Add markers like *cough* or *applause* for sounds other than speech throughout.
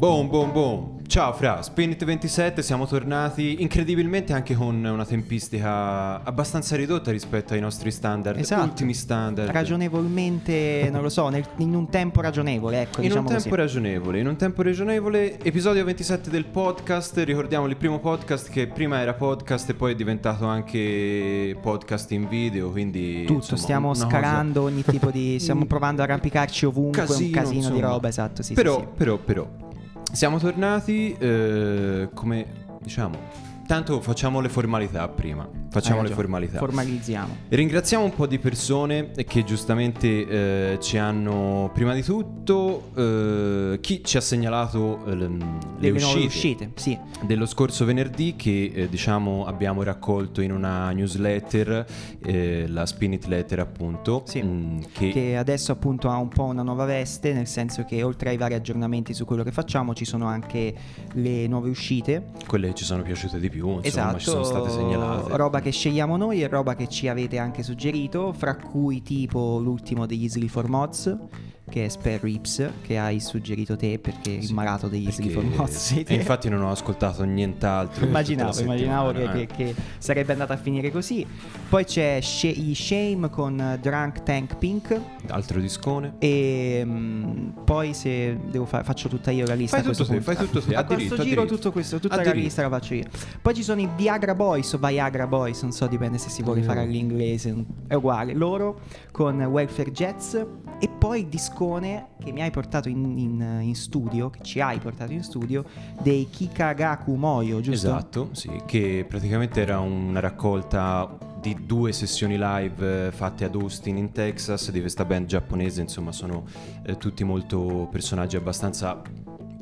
Boom, boom, boom. Ciao Fra, Spinit 27, siamo tornati incredibilmente anche con una tempistica abbastanza ridotta rispetto ai nostri standard, Esatto. ultimi standard. Ragionevolmente, non lo so, nel- in un tempo ragionevole, ecco, in diciamo un tempo così. ragionevole, in un tempo ragionevole, episodio 27 del podcast, ricordiamo il primo podcast che prima era podcast e poi è diventato anche podcast in video, quindi Tutto, insomma, stiamo una cosa- scalando ogni tipo di... *laughs* stiamo provando a arrampicarci ovunque, un casino, casino di insomma. roba, esatto, sì, però, sì, sì. però, però, siamo tornati eh, come diciamo. Tanto facciamo le formalità prima. Facciamo le formalità. Formalizziamo. Ringraziamo un po' di persone che giustamente eh, ci hanno, prima di tutto, eh, chi ci ha segnalato eh, le, le uscite, uscite, sì. dello scorso venerdì che eh, diciamo abbiamo raccolto in una newsletter, eh, la Spinit Letter appunto, Sì. mm, che, che adesso appunto ha un po' una nuova veste, nel senso che oltre ai vari aggiornamenti su quello che facciamo ci sono anche le nuove uscite. quelle che ci sono piaciute di più, insomma esatto, ci sono state segnalate. roba che scegliamo noi e roba che ci avete anche suggerito, fra cui tipo l'ultimo degli for Mods, che è Spare Rips, che hai suggerito te perché il Sì, malato degli sei e te. infatti non ho ascoltato nient'altro. *laughs* Immaginavo, immaginavo che, settimana, che- eh. che sarebbe andata a finire così. Poi c'è Sh- i Shame con eh, Drunk Tank Pink. Altro discone. E mm, poi se devo fare, faccio tutta io la lista. Fai questo tutto te, fai tutto te, *laughs* A a questo diritto, a giro diritto. tutto questo, tutta A la diritto. lista la faccio io. Poi ci sono i Viagra Boys o Viagra Boys, non so, dipende se si vuole Mm. fare all'inglese, è uguale. Loro con Welfare Jets e poi il discone che mi hai portato in, in- in studio, che ci hai portato in studio, dei Kikagaku Moyo, giusto? Esatto, sì, che praticamente era una raccolta di due sessioni live eh, fatte ad Austin in Texas di questa band giapponese, insomma sono eh, tutti molto personaggi abbastanza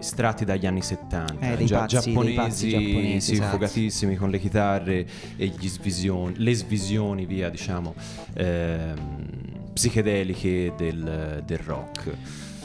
estratti dagli anni 70, Eh, dei pazzi- pazzi giapponesi, sì, esatto. fogatissimi con le chitarre e gli svisioni, le svisioni via diciamo ehm, psichedeliche del, del rock.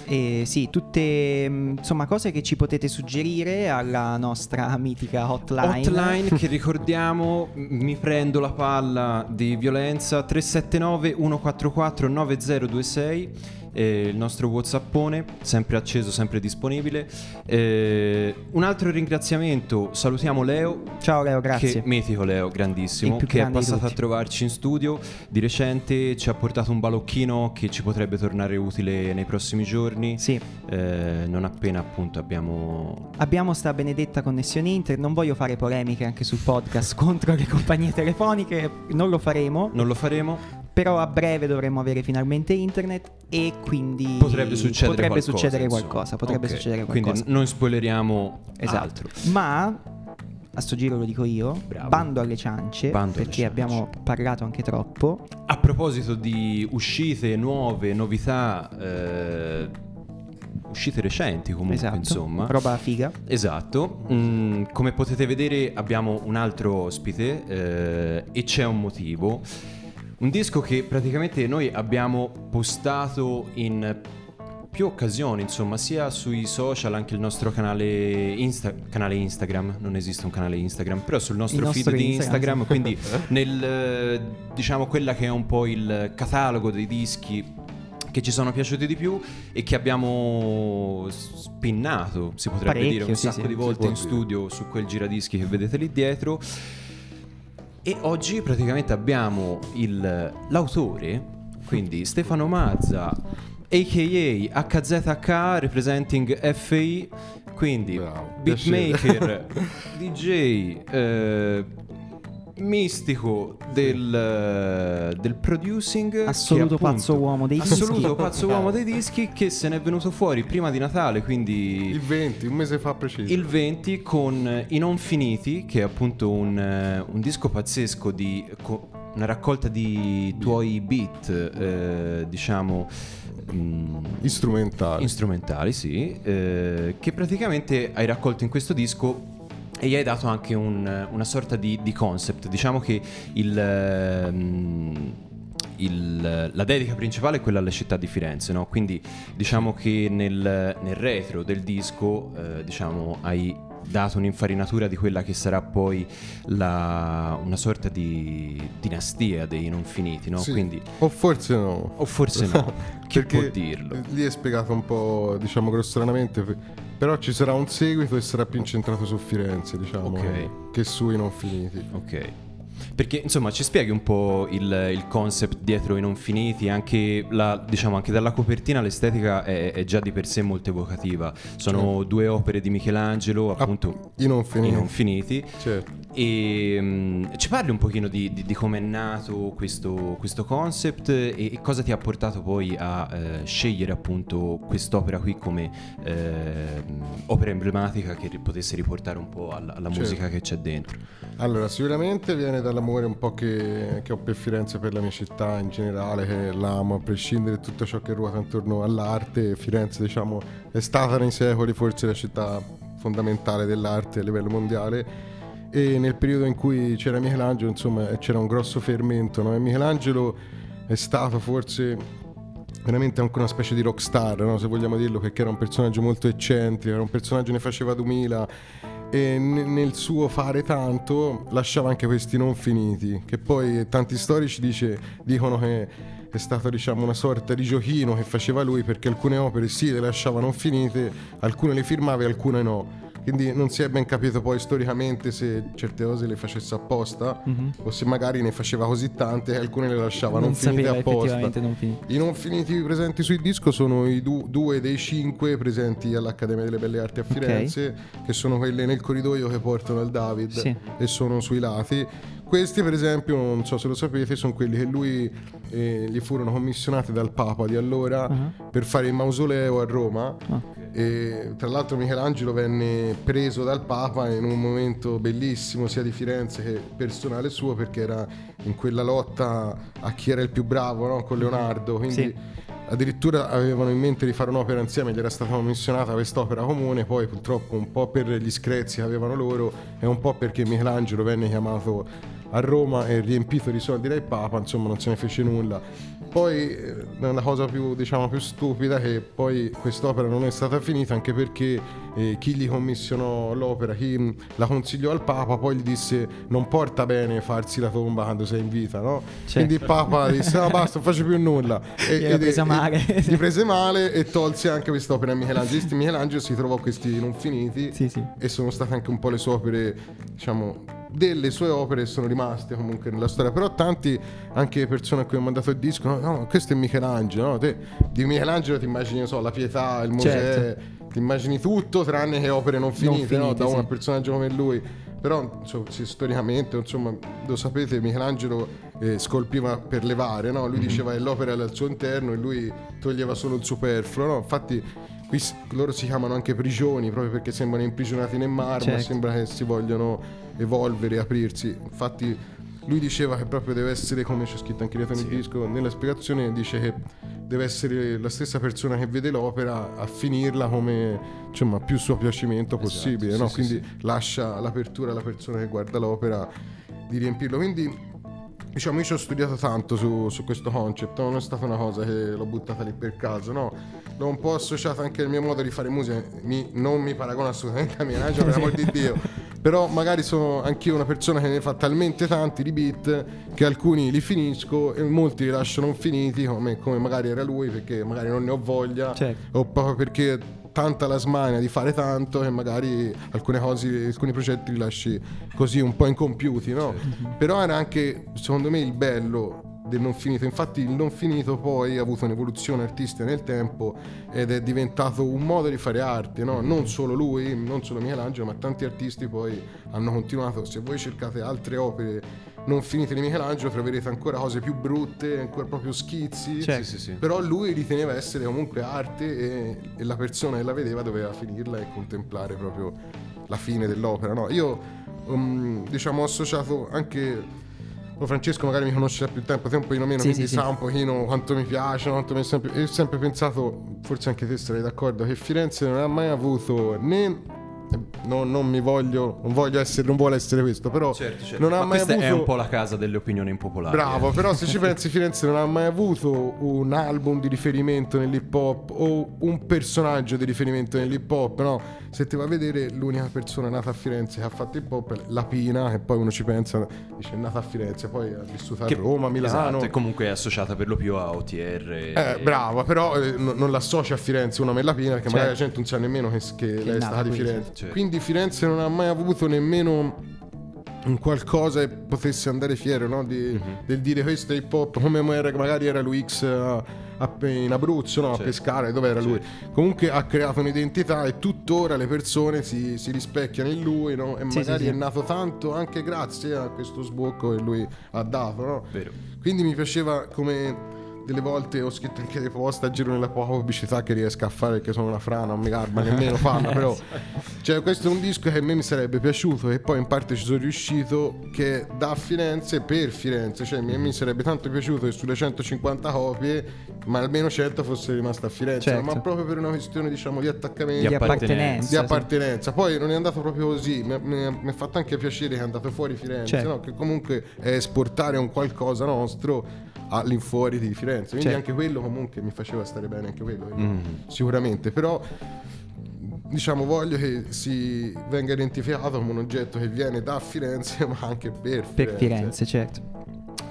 E sì, tutte mm, insomma cose che ci potete suggerire alla nostra mitica hotline. Hotline che ricordiamo, mi prendo la palla di violenza 379 144 9026. Eh, il nostro whatsappone sempre acceso sempre disponibile. Eh, un altro ringraziamento salutiamo Leo. Ciao Leo, grazie. che mitico Leo grandissimo che è passato a trovarci in studio. Di recente ci ha portato un balocchino che ci potrebbe tornare utile nei prossimi giorni. Sì, eh, non appena appunto abbiamo abbiamo sta benedetta connessione inter, non voglio fare polemiche anche sul podcast *laughs* contro le compagnie telefoniche, non lo faremo, non lo faremo però a breve dovremo avere finalmente internet e quindi Potrebbe succedere potrebbe qualcosa. succedere qualcosa, potrebbe Ok, succedere qualcosa. Quindi non spoileriamo Esatto. altro. Ma a sto giro lo dico io, Bravo. bando alle ciance, Bando alle perché ciance. abbiamo parlato anche troppo. A proposito di uscite nuove, novità, eh, uscite recenti comunque, esatto. insomma. Roba figa. Esatto, Mm, come potete vedere abbiamo un altro ospite eh, e c'è un motivo. Un disco che praticamente noi abbiamo postato in più occasioni, insomma, sia sui social, anche il nostro canale, Insta- canale Instagram, non esiste un canale Instagram, però sul nostro Il feed nostro di Instagram. Instagram, quindi *laughs* nel, diciamo, quella che è un po' il catalogo dei dischi che ci sono piaciuti di più e che abbiamo spinnato, si potrebbe Parecchio, dire, un sì, sacco sì. di volte in dire. studio su quel giradischi che vedete lì dietro. E oggi praticamente abbiamo il- l'autore, quindi Stefano Mazza, a.k.a. HZH representing FI, quindi Bravo, beatmaker, *laughs* DJ, eh, mistico del, del producing. Assoluto appunto- pazzo uomo dei Assoluto dischi. pazzo uomo dei dischi che se ne è venuto fuori prima di Natale, quindi Il 20, un mese fa preciso. il 20 con I Non Finiti, che è appunto un, eh, un disco pazzesco di una raccolta di tuoi beat, eh, diciamo mm, Istrumentale. strumentali, sì, eh, che praticamente hai raccolto in questo disco e gli hai dato anche un- una sorta di, di concept. Diciamo che il, ehm, il- la dedica principale è quella alla città di Firenze, no? Quindi diciamo che nel, nel retro del disco eh, diciamo, hai dato un'infarinatura di quella che sarà poi la, una sorta di dinastia dei non finiti, no? Sì. Quindi, O forse no. o forse no, *laughs* chi può dirlo? Lì è spiegato un po', diciamo, grossolanamente. Pe- Però ci sarà un seguito e sarà più incentrato su Firenze, diciamo, Ok. che sui non finiti. Ok. Perché insomma ci spieghi un po' il, il concept dietro i non finiti, anche, la- diciamo, anche dalla copertina l'estetica è, è già di per sé molto evocativa. Sono due opere di Michelangelo, appunto I non i finiti. non finiti. Certo. E mm, ci parli un pochino di, di- di come è nato questo, questo concept e, e cosa ti ha portato poi a eh, scegliere appunto quest'opera qui come eh, opera emblematica che potesse riportare un po' alla, alla Certo. musica che c'è dentro. Allora, sicuramente viene dall'amore un po' che, che ho per Firenze, per la mia città in generale, che l'amo a prescindere da tutto ciò che ruota intorno all'arte. Firenze, diciamo, è stata nei secoli forse la città fondamentale dell'arte a livello mondiale. E nel periodo in cui c'era Michelangelo, insomma, c'era un grosso fermento. No? E Michelangelo è stato forse veramente anche una specie di rockstar, no? se vogliamo dirlo, perché era un personaggio molto eccentrico, era un personaggio ne faceva 2000 e nel suo fare tanto lasciava anche questi non finiti, che poi tanti storici dice- dicono che è stato diciamo una sorta di giochino che faceva lui perché alcune opere sì le lasciava non finite, alcune le firmava e alcune no. Quindi non si è ben capito poi storicamente se certe cose le facesse apposta o se magari ne faceva così tante e alcune le lasciava non, non finite apposta. non. I non finiti presenti sul disco sono i du- due dei cinque presenti all'Accademia delle Belle Arti a Firenze, che sono quelle nel corridoio che portano al David Sì. e sono sui lati. Questi, per esempio, non so se lo sapete, sono quelli che lui eh, gli furono commissionati dal Papa di allora Uh-huh. per fare il mausoleo a Roma. Ah. E, tra l'altro Michelangelo venne preso dal Papa in un momento bellissimo sia di Firenze che personale suo perché era in quella lotta a chi era il più bravo no? con Leonardo quindi Sì. addirittura avevano in mente di fare un'opera insieme gli era stata commissionata quest'opera comune poi purtroppo un po' per gli screzi che avevano loro e un po' perché Michelangelo venne chiamato a Roma e riempito di soldi dal Papa insomma non se ne fece nulla poi eh, una cosa più, diciamo, più stupida è che poi quest'opera non è stata finita anche perché eh, chi gli commissionò l'opera, chi mh, la consigliò al Papa, poi gli disse non porta bene farsi la tomba quando sei in vita, no? Certo. Quindi il Papa disse no basta, non faccio più nulla. *laughs* E, Gli era presa male. *laughs* gli prese male e tolse anche quest'opera a Michelangelo. Michelangelo si trovò questi non finiti Sì, sì. e sono state anche un po' le sue opere, diciamo, delle sue opere sono rimaste comunque nella storia. Però tanti, anche persone a cui ho mandato il disco, no, no, questo è Michelangelo, no? Te di Michelangelo ti immagini, non so, la pietà, il Mosè, Certo. ti immagini tutto tranne che opere non finite, no? finite, Da sì. un personaggio come lui. Però insomma, sì, storicamente, insomma, lo sapete, Michelangelo eh, scolpiva per levare, no? Lui diceva che l'opera era al suo interno e lui toglieva solo il superfluo, no? Infatti qui loro si chiamano anche prigioni proprio perché sembrano imprigionati nel marmo, Certo. sembra che si vogliono evolvere, aprirsi. Infatti lui diceva che proprio deve essere, come c'è scritto anche dietro nel disco, nella spiegazione dice che deve essere la stessa persona che vede l'opera a finirla come insomma più suo piacimento possibile, sì, no? sì, quindi lascia l'apertura alla persona che guarda l'opera di riempirlo. Quindi Diciamo, io ci ho studiato tanto su, su questo concept, non è stata una cosa che l'ho buttata lì per caso, no. L'ho un po' associata anche al mio modo di fare musica, mi- non mi paragono assolutamente a Michelangelo, per amor di Dio. *laughs* Però magari sono anch'io una persona che ne fa talmente tanti di beat che alcuni li finisco e molti li lascio non finiti, come, come magari era lui, perché magari non ne ho voglia, Certo. o proprio perché tanta la smania di fare tanto e magari alcune cose, alcuni progetti li lasci così un po' incompiuti, no? Però era anche, secondo me, il bello del non finito. Infatti il non finito poi ha avuto un'evoluzione artistica nel tempo ed è diventato un modo di fare arte, no? Non solo lui, non solo Michelangelo, ma tanti artisti poi hanno continuato. Se voi cercate altre opere non finite di Michelangelo troverete ancora cose più brutte, ancora proprio schizzi. Certo. Sì, sì, sì. Però lui riteneva essere comunque arte e, e la persona che la vedeva doveva finirla e contemplare proprio la fine dell'opera. No? Io um, diciamo ho associato anche oh, Francesco magari mi conosce da più tempo, te un pochino meno, Sì, quindi sa un pochino quanto mi piace, quanto mi sempre... Ho sempre pensato, forse anche te sarai d'accordo, che Firenze non ha mai avuto né non, non mi voglio, non voglio essere, non vuole essere questo, però Certo, certo. non ha Ma mai questa avuto... è un po' la casa delle opinioni impopolari. Bravo, eh. però se ci pensi Firenze non ha mai avuto un album di riferimento nell'hip hop o un personaggio di riferimento nell'hip hop, no? Se ti va a vedere l'unica persona nata a Firenze che ha fatto hip hop è la Pina e poi uno ci pensa, dice è nata a Firenze, poi ha vissuto a Che- Roma, Milano. Esatto, e comunque è associata per lo più a OTR. Eh, brava, però eh, no- non l'associa a Firenze una Mellapina perché magari la Certo. gente non sa nemmeno che, che lei è stata di Firenze. certo. Quindi Firenze non ha mai avuto nemmeno un qualcosa che potesse andare fiero no? Di- Mhm. del dire questo è hip hop come magari era l'UX a- a- in Abruzzo no? a Certo. pescare dove era lui comunque ha creato un'identità e tuttora le persone si, si rispecchiano in lui no? e Sì, magari sì, sì. è nato tanto anche grazie a questo sbocco che lui ha dato. Quindi mi piaceva come delle volte ho scritto anche dei post a giro nella poca pubblicità che riesco a fare perché sono una frana, non mi garba nemmeno farla, però *laughs* cioè questo è un disco che a me mi sarebbe piaciuto e poi in parte ci sono riuscito che da Firenze per Firenze, cioè mi, mi sarebbe tanto piaciuto che sulle 150 copie ma almeno 100 fosse rimasta a Firenze, Certo. ma proprio per una questione diciamo di attaccamento Di di appartenenza. di sì. appartenenza. Poi non è andato proprio così, mi, mi- mi ha fatto anche piacere che è andato fuori Firenze, Certo. no? che comunque è esportare un qualcosa nostro all'infuori di Firenze. Quindi Certo. anche quello comunque mi faceva stare bene, anche quello, Mm. sicuramente. Però diciamo voglio che si venga identificato come un oggetto che viene da Firenze *laughs* ma anche per Firenze. Per Firenze, certo.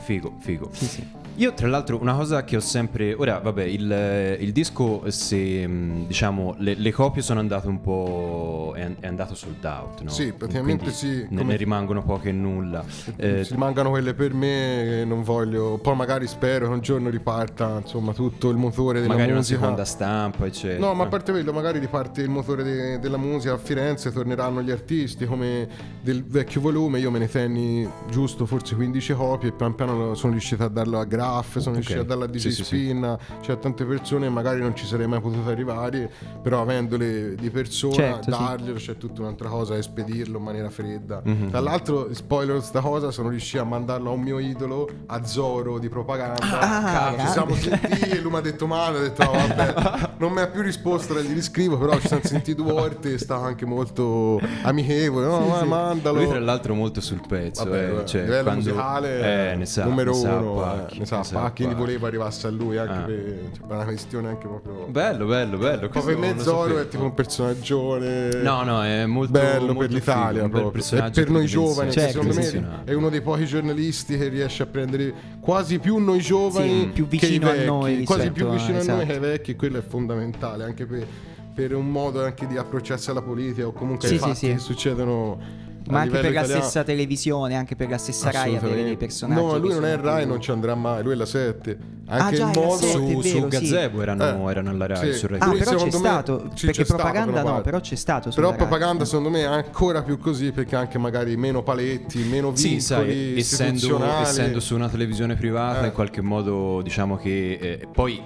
Figo, figo. Sì, sì. Io tra l'altro una cosa che ho sempre... Ora vabbè il, il disco se mh, diciamo le, le copie sono andate un po'... è, è andato sold out, no? Sì, praticamente Quindi sì, Ne, come- ne rimangono poche e nulla. Eh, Si mancano quelle per me, non voglio. Poi magari spero che un giorno riparta insomma tutto il motore della magari una musica. seconda stampa, eccetera. No, ma a parte quello, magari riparte il motore de- della musica a Firenze, torneranno gli artisti come del vecchio volume. Io me ne tenni giusto forse 15 copie e pian piano sono riuscito a darlo a Graff, sono Ok. riuscito a darlo a DJ Sì, sì, sì. Spin, cioè a tante persone magari non ci sarei mai potuto arrivare, però avendole di persona, Certo, sì. darglielo c'è tutta un'altra cosa, e spedirlo in maniera fredda. Mhm. Tra l'altro, spoiler sta cosa, sono riuscito a mandarlo a un mio idolo, a Zoro di propaganda. Ah, ci grande. siamo sentiti e lui mi ha detto male, ho detto no, vabbè, *laughs* non mi ha più risposto, gli riscrivo, però ci siamo sentiti due volte e stava anche molto amichevole, no, ma mandalo. Lui tra l'altro molto sul pezzo, Vabbè, eh, vabbè, cioè, a livello quando- musicale eh, ne sa, numero ne sa uno, eh, ne sa pacchi, quindi pacchi. voleva arrivasse a lui anche Ah. per, cioè, una questione anche proprio... Bello, bello, bello. Poi questo per me non lo Zoro sapevo. è tipo un personaggione No, no, è molto bello molto per l'Italia figo, proprio. E personaggio per noi giovani, Certo, secondo me è uno dei pochi giornalisti che riesce a prendere quasi più noi giovani Sì, più vicino a vecchi, noi quasi rispetto più a- vicino a noi esatto. che ai vecchi, e quello è fondamentale anche per, per un modo anche di approcciarsi alla politica o comunque Sì, ai sì, fatti sì. che succedono Ma anche per la italiano. stessa televisione, anche per la stessa Rai avere dei personaggi. No, lui non è Rai, non ci andrà mai, lui è la 7. Ah, Anche già, il la modo 7, su, vero, su sì. Gazebo erano, Eh, erano alla Rai sì. su Rai Ah, però c'è stato, ci perché c'è stato propaganda quella no, però c'è stato Però propaganda secondo me è ancora più così perché anche magari meno paletti, meno vincoli Sì, sai, essendo, essendo su una televisione privata, Eh. in qualche modo diciamo che eh, poi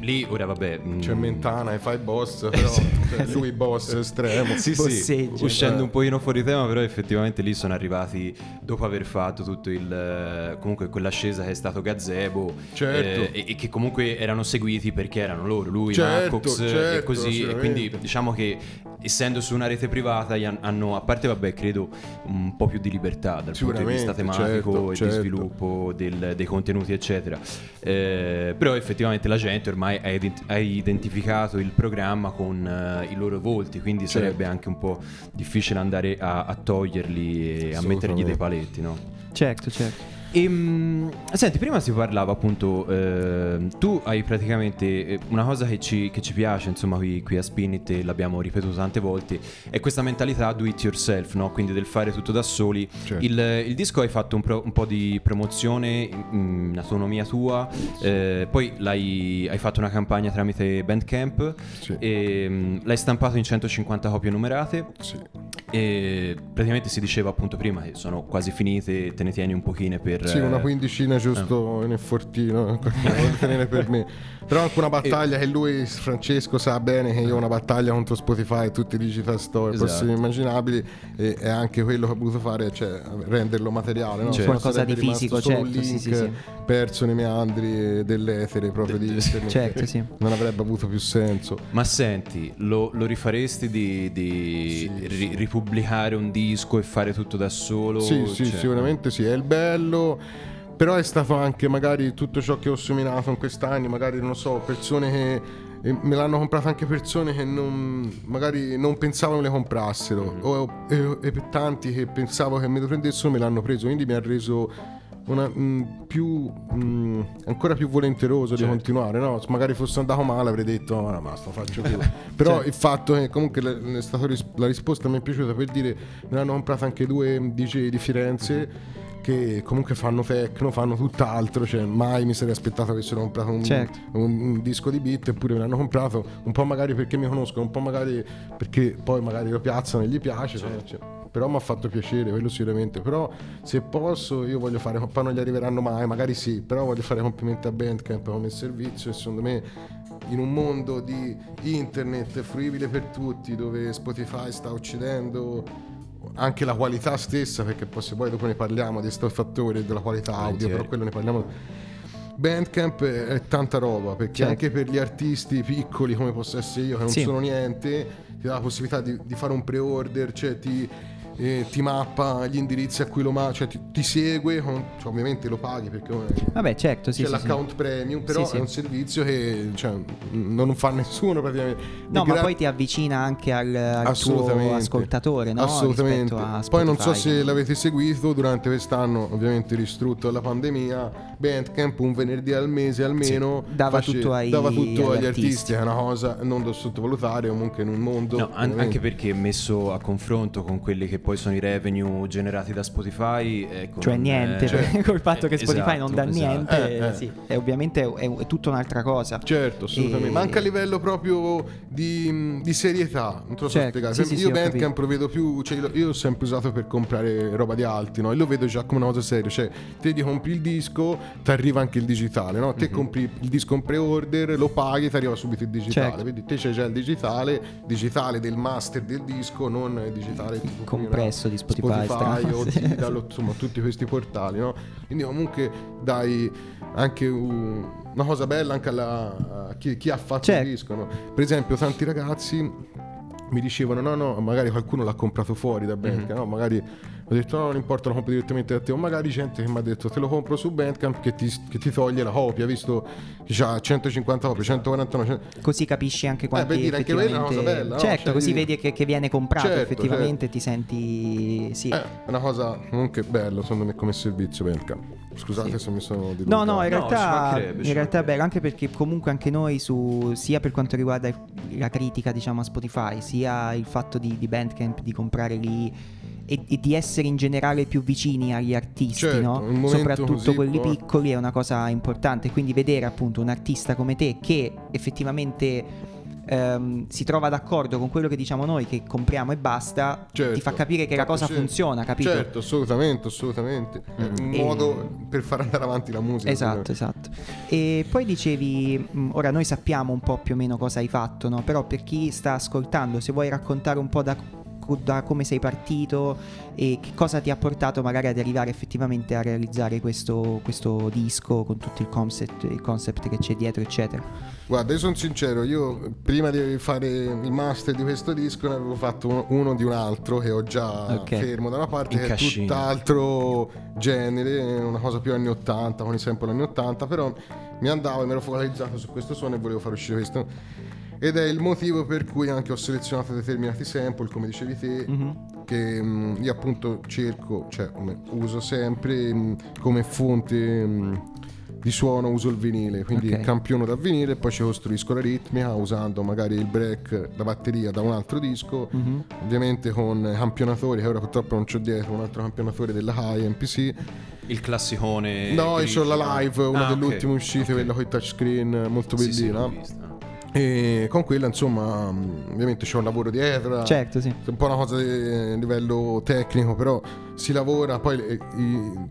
lì ora vabbè. mm, C'è Mentana e fa il boss, *laughs* però cioè, lui boss estremo. Sì, sì, uscendo un pochino fuori tema, però effettivamente lì sono arrivati dopo aver fatto tutto il eh, comunque quell'ascesa che è stato Gazebo Certo. eh, e, e che comunque erano seguiti perché erano loro, lui, Certo, Marcox e certo, così. E quindi diciamo che essendo su una rete privata hanno, a parte vabbè, credo un po' più di libertà dal punto di vista Sicuramente, tematico certo, e certo. di sviluppo del- dei contenuti, eccetera. Eh, però effettivamente la gente ormai ha, ident- ha identificato il programma con eh, i loro volti, quindi Certo. sarebbe anche un po' difficile andare a, a toglierli e a mettergli dei paletti, no? Certo, certo. Ehm, senti, prima si parlava appunto, eh, tu hai praticamente eh, una cosa che ci, che ci piace, insomma, qui, qui a Spinit, e l'abbiamo ripetuto tante volte, è questa mentalità do it yourself, no? Quindi del fare tutto da soli. Certo. Il, il disco hai fatto un, pro- un po' di promozione in, in autonomia tua, eh, poi hai fatto una campagna tramite Bandcamp, Sì. e, mm, l'hai stampato in 150 copie numerate. Sì. E praticamente si diceva appunto prima che sono quasi finite, te ne tieni un pochino per... Sì, una eh, quindicina giusto nel fortino, da tenere per me. *laughs* Però anche una battaglia che lui, Francesco, sa bene che io ho una battaglia contro Spotify e tutti i digital store Esatto. possibili e immaginabili e è anche quello che ho voluto fare, cioè renderlo materiale, no? Certo. Qualcosa sarebbe di rimasto fisico, solo un certo, sì, link sì, sì. perso nei meandri dell'etere proprio di internet. Certo, sì. Non avrebbe avuto più senso. Ma senti, lo, lo rifaresti di, di ri- ripubblicare un disco e fare tutto da solo? Sì, sì, Cioè, sicuramente sì, è il bello. Però è stato anche magari tutto ciò che ho seminato in quest'anni, magari non lo so, persone che e me l'hanno comprato anche persone che non, magari non pensavano le comprassero Mm. o, e, e tanti che pensavo che me lo prendessero me l'hanno preso, quindi mi ha reso una, mh, più, mh, ancora più volenteroso di Certo. continuare, no? Magari fosse andato male avrei detto no, no basta, faccio più. *laughs* Però Certo. il fatto che comunque ris- la risposta mi è piaciuta per dire me l'hanno comprato anche due DJ di Firenze che comunque fanno techno, fanno tutt'altro, cioè mai mi sarei aspettato che avessero comprato un, Certo. un- un disco di beat eppure me l'hanno comprato un po' magari perché mi conoscono, un po' magari perché poi magari lo piazzano e gli piace, cioè, però mi ha fatto piacere, quello sicuramente, però se posso io voglio fare, poi non gli arriveranno mai, magari sì, però voglio fare complimenti a Bandcamp come servizio e secondo me in un mondo di internet fruibile per tutti dove Spotify sta uccidendo anche la qualità stessa perché poi se poi dopo ne parliamo di questo fattore della qualità audio però quello ne parliamo Bandcamp è tanta roba perché Certo. anche per gli artisti piccoli come posso essere io che non Sì. sono niente ti dà la possibilità di, di fare un pre-order cioè ti, eh, ti mappa gli indirizzi a cui lo ma cioè ti, ti segue con- cioè, ovviamente lo paghi perché Vabbè, certo, sì, c'è sì, sì. l'account premium però Sì, sì. è un servizio che cioè, non fa nessuno praticamente No, E ma poi ti avvicina anche al, al tuo Assolutamente. ascoltatore, no? Assolutamente. Poi non so se l'avete seguito durante quest'anno, ovviamente distrutto dalla pandemia, Bandcamp un venerdì al mese almeno Dava tutto ai- dava tutto agli agli artisti. è una cosa non da sottovalutare comunque in un mondo No, an- anche perché messo a confronto con quelli che poi sono i revenue generati da Spotify, ecco, Cioè non niente, è- perché *laughs* col fatto che eh, Spotify non esatto, dà esatto. niente, Eh, eh. sì, è ovviamente è, è tutta un'altra cosa. Certo, assolutamente. E- Ma anche a livello proprio di, di serietà, non te lo so Certo, spiegare. sì, sì, io sì, ho Bandcamp lo vedo più, cioè io, io l'ho sempre usato per comprare roba di altri, no? E lo vedo già come una cosa seria. Cioè, te ti compri il disco, ti arriva anche il digitale, no? Te compri il disco in pre-order, lo paghi, ti arriva subito il digitale. Certo. Vedi, te c'è già il digitale, digitale del master del disco, non il digitale tipo compresso di Spotify, Spotify o *laughs* Sì. Tidal, insomma, tutti questi portali, no? Quindi comunque dai anche un- una cosa bella anche alla, a chi, chi ha fatto Certo. il disco, no? Per esempio tanti ragazzi mi dicevano no no magari qualcuno l'ha comprato fuori da Bandcamp Mhm. no magari ho detto no non importa lo compro direttamente da te. O magari gente che mi ha detto te lo compro su Bandcamp che ti, che ti toglie la copia visto? Che ha 150 copie 149 100 Così capisci anche quanti per dire, anche quella è una cosa effettivamente- bella, no? Certo, Cioè, così di- vedi che, che viene comprato Certo, effettivamente, ti senti sì. Eh, è una cosa comunque bella secondo me come servizio Bandcamp. Scusate Sì. se mi sono dilungato. No, no, in No, realtà, ci in realtà è bello anche perché comunque anche noi su sia per quanto riguarda la critica diciamo a Spotify, sia il fatto di, di Bandcamp di comprare lì e, e di essere in generale più vicini agli artisti, Certo, no? soprattutto così quelli poi- piccoli è una cosa importante, quindi vedere appunto un artista come te che effettivamente ehm, si trova d'accordo con quello che diciamo noi che compriamo e basta, Certo, ti fa capire che la cosa piacere. funziona, capito? Certo, assolutamente, assolutamente. È un E- modo per far andare avanti la musica. Esatto, esatto. E poi dicevi, mh, ora noi sappiamo un po' più o meno cosa hai fatto, no? Però per chi sta ascoltando, se vuoi raccontare un po' da, da come sei partito e che cosa ti ha portato magari ad arrivare effettivamente a realizzare questo, questo disco con tutto il concept, il concept che c'è dietro, eccetera. Guarda, io sono sincero, io prima di fare il master di questo disco ne avevo fatto uno, di un altro che ho già Ok. fermo da una parte, In che cascina. è tutt'altro genere, una cosa più anni 80, con i sample anni 80, però mi andavo e mi ero focalizzato su questo suono e volevo far uscire questo. Ed è il motivo per cui anche ho selezionato determinati sample, come dicevi te, Mhm. che mm, io appunto cerco, cioè come uso sempre mm, come fonte mm, di suono uso il vinile, quindi Ok. campiono da vinile e poi ci costruisco la ritmica usando magari il break, la batteria da un altro disco, Mhm. ovviamente con campionatori che ora purtroppo non c'ho dietro, un altro campionatore della High MPC. Il classicone. no, io c'ho la live, una Ah, ok, delle ultime uscite, ok. quella con il touchscreen molto Sì, sì, bellina. vista. E con quella, insomma, mh, ovviamente c'è un lavoro dietro. Certo, sì. È un po' una cosa di a livello tecnico, però si lavora, poi eh, i-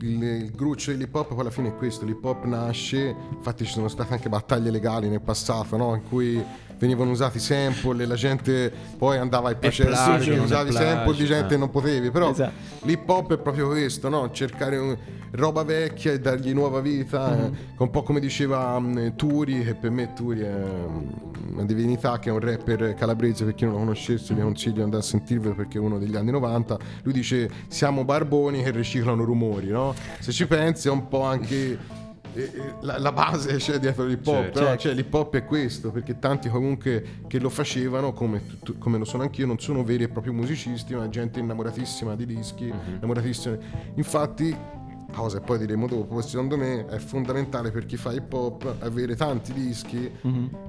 il, il gruccio dell'hip hop poi alla fine è questo, l'hip hop nasce, infatti ci sono state anche battaglie legali nel passato, no? in cui venivano usati sample e la gente poi andava ai processi è usavi plagio, sample di gente eh. che non potevi, però Esatto. l'hip hop è proprio questo, no? cercare un- roba vecchia e dargli nuova vita, eh, un po' come diceva mm, Turi, che per me Turi è mm, una divinità, che è un rapper calabrese, per chi non lo conoscesse vi consiglio di andare a sentirvelo perché è uno degli anni 90, lui dice siamo barboni che riciclano rumori, no? Se ci pensi è un po' anche... La, la base c'è dietro l'hip hop, Certo. però cioè, l'hip hop è questo, perché tanti comunque che lo facevano, come, come lo sono anch'io, non sono veri e propri musicisti, ma gente innamoratissima di dischi, innamoratissima. Infatti, cosa che poi diremo dopo, secondo me è fondamentale per chi fa hip hop avere tanti dischi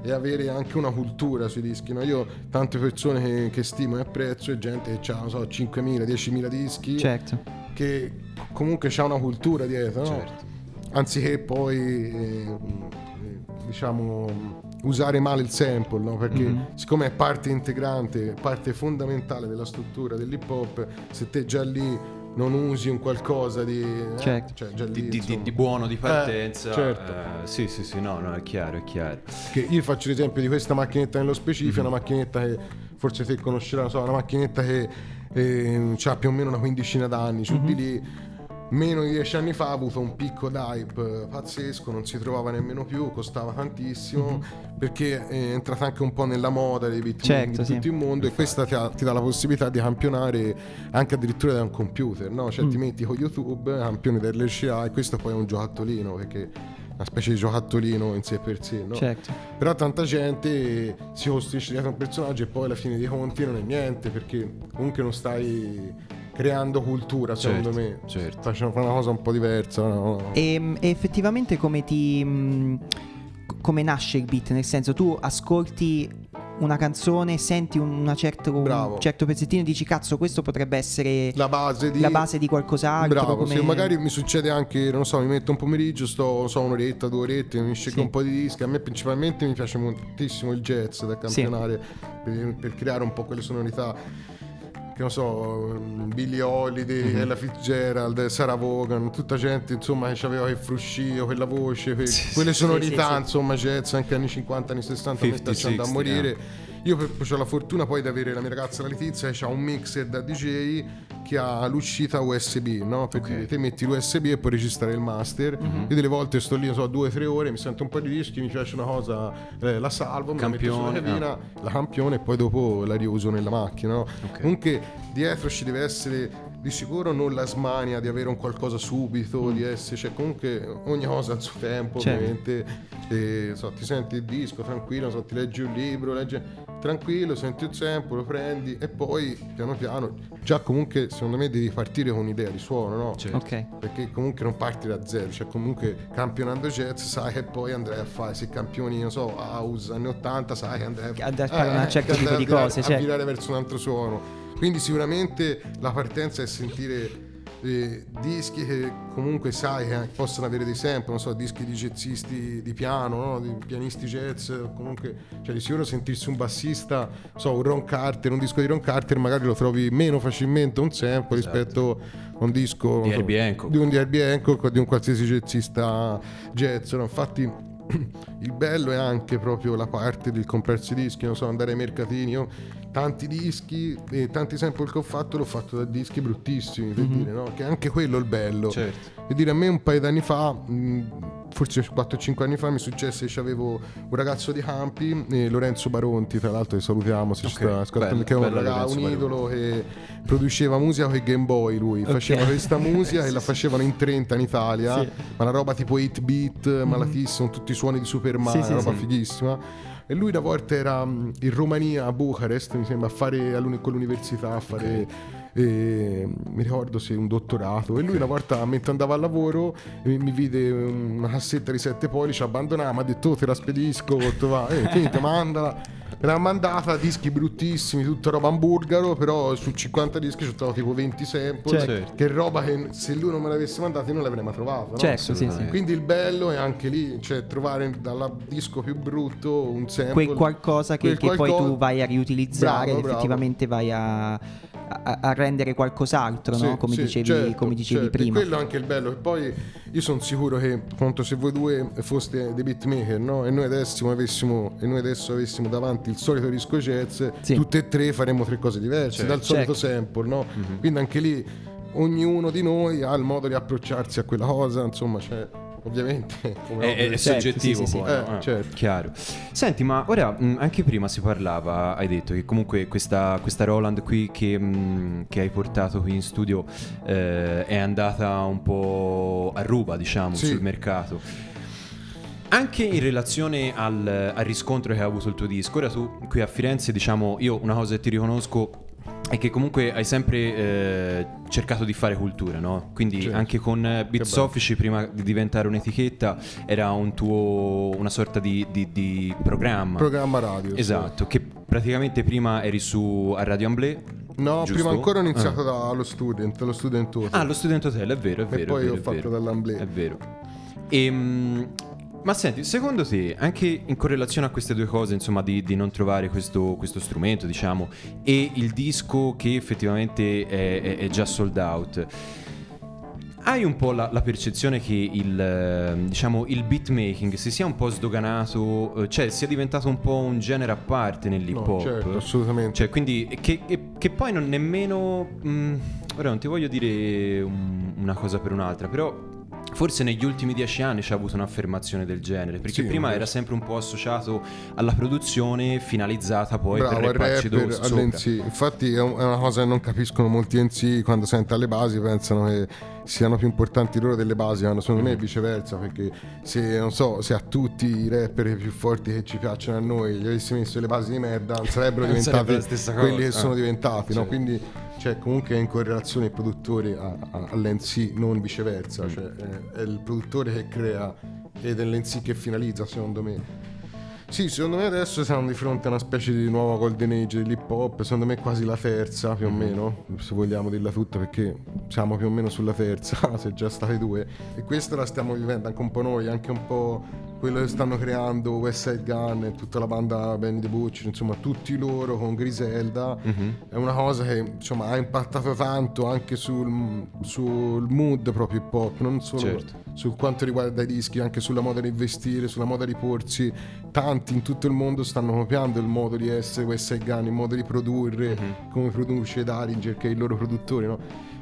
e avere anche una cultura sui dischi. no? Io tante persone che, che stimo e apprezzo e gente che ha, non so, 5.000, 10.000 dischi, Certo. che comunque c'ha una cultura dietro, no? Certo. Anziché poi eh, eh, diciamo usare male il sample no? perché Mm-hmm. siccome è parte integrante parte fondamentale della struttura dell'hip hop se te già lì non usi un qualcosa di eh, Certo. cioè già lì, Di, di- di- buono di partenza. Eh, certo. eh, sì, sì, sì, no, no, è chiaro, è chiaro. Che io faccio l'esempio di questa macchinetta nello specifico, Mhm. una macchinetta che forse te conoscerai, non so, una macchinetta che ha più o meno una quindicina d'anni, su Mhm. di lì meno di dieci anni fa ha avuto un picco d'hype eh, pazzesco, non si trovava nemmeno più, costava tantissimo, perché è entrata anche un po' nella moda dei beat. Certo, di sì. tutto il mondo e questa ti, ha- ti dà la possibilità di campionare anche addirittura da un computer, no? Cioè Mm. ti metti con YouTube, campioni dell'RCA e questo poi è un giocattolino, perché una specie di giocattolino in sé per sé, no? Certo. Però tanta gente si costruisce dietro un personaggio e poi alla fine dei conti non è niente perché comunque non stai creando cultura secondo Certo, me. certo. Facciamo fare una cosa un po' diversa. no? E, e effettivamente come ti... mh, come nasce il beat? Nel senso, tu ascolti una canzone, senti un, una certo, un certo pezzettino e dici cazzo questo potrebbe essere La base di... la base di qualcos'altro. Bravo, come... se magari mi succede anche, non so, mi metto un pomeriggio, sto non so, un'oretta, due orette, mi scelgo Sì. un po' di dischi. A me principalmente mi piace moltissimo il jazz da campionare per, per creare un po' quelle sonorità. Che non so, Billy Holiday, Mhm. Ella Fitzgerald, Sarah Vaughan, tutta gente insomma che aveva quel fruscio, quella voce, que- Sì, quelle sonorità, sì, sì. insomma, jazz anche anni 50, anni 60, a me 50, piacciono da 60, morire. Io ho la fortuna poi di avere la mia ragazza la Letizia che ha un mixer da DJ che ha l'uscita USB, no? Per Ok. dire, te metti l'USB e puoi registrare il master. Mhm. Io delle volte sto lì, non so, due o tre ore, mi sento un po' di dischi, mi piace una cosa, eh, la salvo, me la metto sulla Campione, cabina, la campione e poi dopo la riuso nella macchina. no? Ok. Comunque dietro ci deve essere di sicuro non la smania di avere un qualcosa subito, di essere, cioè comunque ogni cosa al suo tempo, Certo. ovviamente. E, so, ti senti il disco tranquillo, so, ti leggi un libro, leggi tranquillo, senti il tempo, lo prendi e poi piano piano, già comunque secondo me devi partire con un'idea di suono, no? Certo. Ok. Perché comunque non parti da zero, cioè comunque campionando jazz sai che poi andrai a fare, se campioni, non so, house anni 80, sai che andrai a, Andrai a fare un certo che tipo di a cose, a certo. virare verso un altro suono. Quindi sicuramente la partenza è sentire eh, dischi che comunque sai che possono avere dei sample, non so, dischi di jazzisti di piano, no? di pianisti jazz, comunque, cioè di sicuro sentirsi un bassista, so, un Ron Carter, un disco di Ron Carter magari lo trovi meno facilmente un sample Esatto. rispetto a un disco Di so, Herbie Hancock. di un di Herbie Hancock o di un qualsiasi jazzista jazz, no? infatti *clears throat* il bello è anche proprio la parte del comprarsi dischi, non so, andare ai mercatini. Io tanti dischi e tanti sample che ho fatto l'ho fatto da dischi bruttissimi, per dire, no? Che è anche quello il bello. Certo. Per dire, a me un paio d'anni fa, mh, forse 4-5 anni fa, mi successe che avevo un ragazzo di Campi, eh, Lorenzo Baronti, tra l'altro che salutiamo se ci Ok, sta bello, che è un, bello raga- Lorenzo un idolo che produceva musica con i Game Boy lui, faceva questa *laughs* musica e la facevano in 30 in Italia, Sì. ma una roba tipo 8 beat, malatissima, tutti i suoni di Super Mario, Sì, sì, una roba sì. fighissima. E lui una volta era mh, in Romania, a Bucarest, mi sembra, a fare con l'università, a fare, eh, mi ricordo se un dottorato. E lui una volta, mentre andava al lavoro, mi, mi vide una cassetta di 7 pollici, abbandonava, mi ha detto, "Oh, te la spedisco, detto, va, eh, *laughs* finita, mandala. Me l'ha mandata, dischi bruttissimi, tutta roba hamburgaro, però su 50 dischi ci trovato tipo 20 sample, Certo. che è roba che se lui non me l'avesse mandato io non l'avrei mai trovato. no? Certo, sì, sì. Quindi il bello è anche lì, cioè trovare dal disco più brutto un sample. Quel qualcosa che, quel che poi qualcosa- tu vai a riutilizzare Bravo, bravo. effettivamente vai a, a- a rendere qualcos'altro, Sì, no? come, sì, dicevi, certo, come dicevi certo. prima. E quello è anche il bello. E poi io sono sicuro che, appunto, se voi due foste dei beatmaker, no? E noi adesso avessimo, e noi adesso avessimo davanti il solito disco jazz, Sì. tutte e tre faremmo tre cose diverse Certo. dal solito Certo. sample, no? Mhm. Quindi anche lì ognuno di noi ha il modo di approcciarsi a quella cosa, insomma, cioè, ovviamente. *laughs* come È, è- Certo, soggettivo sì, sì, poi, sì. Eh, certo. Chiaro. Senti, ma ora mh, anche prima si parlava, hai detto che comunque questa, questa Roland qui che, mh, che hai portato qui in studio eh, è andata un po' a ruba, diciamo, Sì. sul mercato. Anche in relazione al, al riscontro che ha avuto il tuo disco, ora tu qui a Firenze, diciamo, io una cosa che ti riconosco è che comunque hai sempre eh, cercato di fare cultura, no? Quindi Certo. anche con Beat. Soffici, prima di diventare un'etichetta, era un tuo, una sorta di, di- di programma. Programma radio. sì. Esatto, che praticamente prima eri su a Radio Amblè. No, giusto? prima ancora ho iniziato Ah. dallo student, lo student hotel. Ah, lo Student Hotel, è vero, è E vero. poi è vero, ho fatto dall'Amblè. È vero. Ehm, ma senti, secondo te, anche in correlazione a queste due cose, insomma, di, di non trovare questo, questo strumento, diciamo, e il disco che effettivamente è, è- è già sold out, hai un po' la, la percezione che il, eh, diciamo, il beatmaking si sia un po' sdoganato, eh, cioè sia diventato un po' un genere a parte nell'hip No, hop? certo, assolutamente. Cioè, quindi che, che- che poi non nemmeno. mh, ora non ti voglio dire un- una cosa per un'altra, però. Forse negli ultimi dieci anni c'è avuto un'affermazione del genere, perché Sì, prima era sempre un po' associato alla produzione finalizzata poi Bravo, per rapparci. Infatti è una cosa che non capiscono molti NC quando sentono le basi, pensano che siano più importanti loro delle basi, ma secondo Mm. me è viceversa, perché se, non so, se a tutti i rapper più forti che ci piacciono a noi gli avessi messo le basi di merda, non sarebbero Non diventati sarebbe quelli che ah. sono diventati, no? Quindi cioè, comunque è in correlazione il produttore a- a- all'NC, non Mm. viceversa, cioè, è, è il produttore che crea ed è l'NC che finalizza, secondo me. Sì, secondo me adesso siamo di fronte a una specie di nuova golden age dell'hip hop, secondo me quasi la terza più o meno, se vogliamo dirla tutta perché siamo più o meno sulla terza, *laughs* se già state due, e questa la stiamo vivendo anche un po' noi, anche un po' quello che stanno creando West Side Gun e tutta la banda Benny the Butcher, insomma tutti loro con Griselda, Mhm. è una cosa che insomma ha impattato tanto anche sul, sul mood proprio hip hop, non solo Certo. su quanto riguarda i dischi, anche sulla moda di vestire, sulla moda di porsi. Tanti in tutto il mondo stanno copiando il modo di essere West Side Gun, il modo di produrre, Mhm. come produce Daringer, che è il loro produttore. No?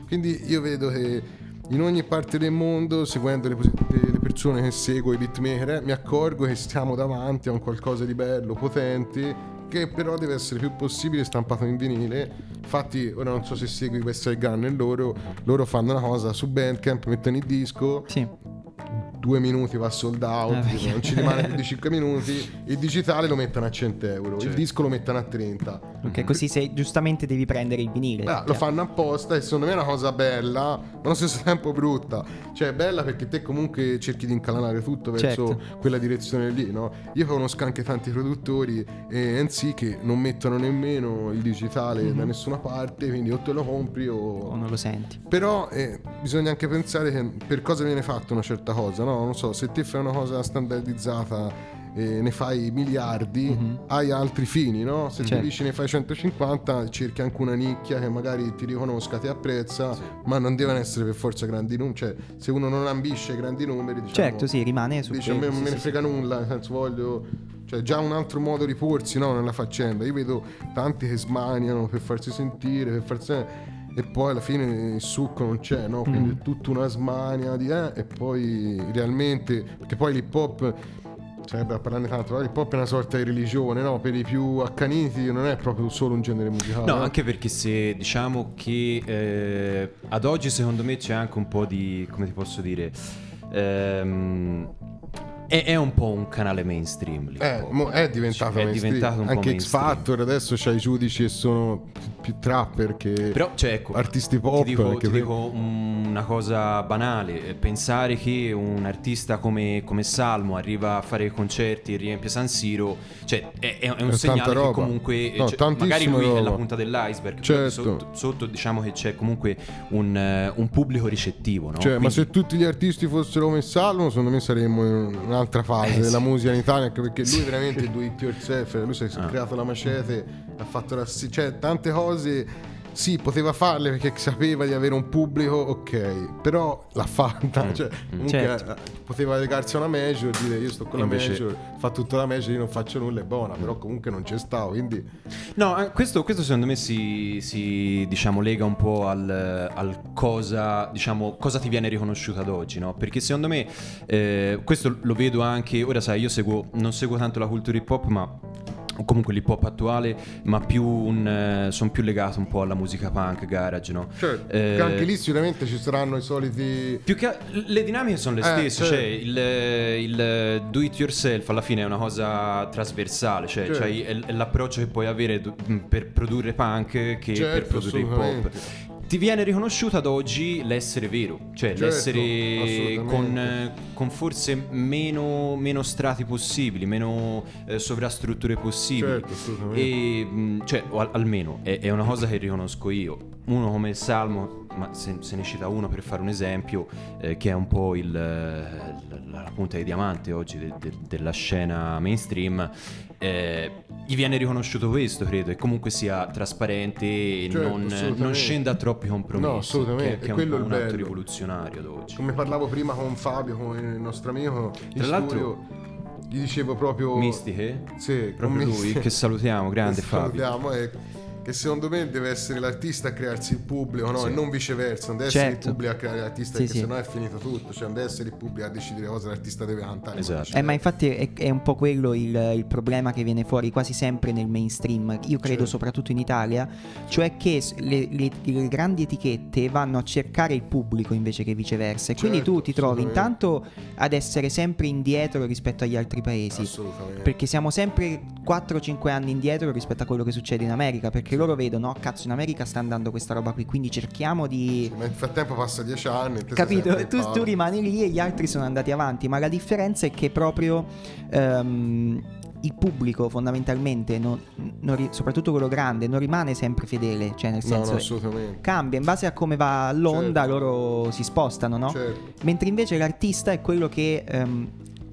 Quindi io vedo che in ogni parte del mondo, seguendo le, le- persone che seguo, i beatmaker, eh, mi accorgo che stiamo davanti a un qualcosa di bello, potente, che però deve essere più possibile stampato in vinile. Infatti, ora non so se segui West Side Gun e loro, loro fanno una cosa su Bandcamp, mettono il disco, Sì. Due minuti va sold out, Eh, non ci rimane più di 5 *laughs* minuti. Il digitale lo mettono a 100 euro, il Certo. disco lo mettono a 30. Ok, così se giustamente devi prendere il vinile. Ah, lo fanno apposta e secondo me è una cosa bella, ma allo stesso tempo brutta. Cioè, è bella perché te comunque cerchi di incalanare tutto verso Certo. quella direzione lì, no? Io conosco anche tanti produttori e NC che non mettono nemmeno il digitale Mhm. da nessuna parte, quindi o te lo compri o... O non lo senti. Però eh, bisogna anche pensare che per cosa viene fatta una certa cosa, no? Non so, se te fai una cosa standardizzata e ne fai miliardi, Mhm. hai altri fini, no? Se Certo. ti dici ne fai 150, cerchi anche una nicchia che magari ti riconosca, ti apprezza, ma non devono essere per forza grandi numeri. Cioè, se uno non ambisce grandi numeri, diciamo, Certo, sì, rimane su dice a me quello, non sì, me ne sì, frega nulla, nel senso voglio... Cioè, già un altro modo di porsi no, nella faccenda. Io vedo tanti che smaniano per farsi sentire, per farsi... E poi alla fine il succo non c'è, no? Quindi Mm. è tutta una smania di eh, e poi realmente... Perché poi l'hip hop... Sarebbe a parlarne tanto, è una sorta di religione, no? Per i più accaniti non è proprio solo un genere musicale. No, anche perché se diciamo che eh, ad oggi secondo me c'è anche un po' di, come ti posso dire, ehm, è, è un po' un canale mainstream. l'hip Eh, mo- è diventato È mainstream. diventato un po' Anche X. Factor adesso c'hai i giudici e sono più trapper che Però, cioè, ecco, artisti pop. Ti dico, ti dico una cosa banale, eh, pensare che un artista come, come Salmo arriva a fare concerti e riempie San Siro, cioè è, è- è un È segnale che roba. comunque, No, cioè, magari lui è la roba. punta dell'iceberg, Certo. sotto, sotto diciamo che c'è comunque un, eh, un pubblico ricettivo, no? Cioè, ma Quindi- se tutti gli artisti fossero come Salmo, secondo me saremmo in un'altra fase Eh, della musica in Italia, anche perché lui veramente do it yourself, lui si è Ah. creato la macete, ha fatto la, cioè tante cose sì, poteva farle perché sapeva di avere un pubblico, ok, però l'ha fatta, Mm, cioè, comunque Certo. eh, poteva legarsi a una major, dire io sto con la Invece- major, fa tutta la major, io non faccio nulla, è buona, però comunque non c'è stato, quindi No, eh, questo, questo secondo me si, si, diciamo, lega un po' al, al cosa, diciamo, cosa ti viene riconosciuto ad oggi, no? Perché secondo me, eh, questo lo vedo anche, ora sai, io seguo, non seguo tanto la cultura hip hop, ma comunque l'hip hop attuale, ma più un, sono più legato un po' alla musica punk, garage, no? certo, Eh, che anche lì sicuramente ci saranno i soliti... più che le dinamiche sono le Eh, stesse, certo. cioè il, il do it yourself alla fine è una cosa trasversale, cioè Certo. c'hai- è, l'approccio che puoi avere per produrre punk che per Certo, produrre hip hop. Ti viene riconosciuto ad oggi l'essere vero, cioè Certo, l'essere con, con forse meno, meno strati possibili, meno eh, sovrastrutture possibili. Certo. E, mh, cioè, o al- almeno è, è una cosa che riconosco io. Uno come il Salmo, ma se, se ne cita uno per fare un esempio, eh, che è un po' il, eh, la, la punta di diamante oggi de- de- della scena mainstream, eh, gli viene riconosciuto questo, credo, e comunque sia trasparente e Certo, non, non scenda a troppi compromessi. No, assolutamente, Che, che è un, quello è un atto rivoluzionario ad oggi. Come parlavo prima con Fabio, con il nostro amico, Tra l'altro- studio, gli dicevo proprio... Mistiche? Sì, Proprio lui, Mistiche. che salutiamo, grande Che Fabio. salutiamo, e che secondo me deve essere l'artista a crearsi il pubblico, no? Sì. E non viceversa, non deve essere Certo. il pubblico a creare l'artista, Sì, perché sì. sennò è finito tutto, cioè non deve essere il pubblico a decidere cosa l'artista deve cantare. Esatto. Eh, ma infatti è, è un po' quello il, il problema che viene fuori quasi sempre nel mainstream, io credo Certo. soprattutto in Italia, cioè che le, le- le grandi etichette vanno a cercare il pubblico invece che viceversa. E quindi Certo, tu ti trovi intanto ad essere sempre indietro rispetto agli altri paesi. Assolutamente. Perché siamo sempre 4-5 anni indietro rispetto a quello che succede in America. Perché loro vedono, "Oh, cazzo, in America sta andando questa roba qui. Quindi cerchiamo di. Sì, ma nel frattempo passa dieci anni. Capito? Tu, tu rimani lì e gli altri sono andati avanti, ma la differenza è che proprio ehm, il pubblico fondamentalmente, non- non soprattutto quello grande, non rimane sempre fedele, cioè nel No, senso no, assolutamente. cambia in base a come va l'onda, Certo. loro si spostano, no? Certo. Mentre invece l'artista è quello che, ehm,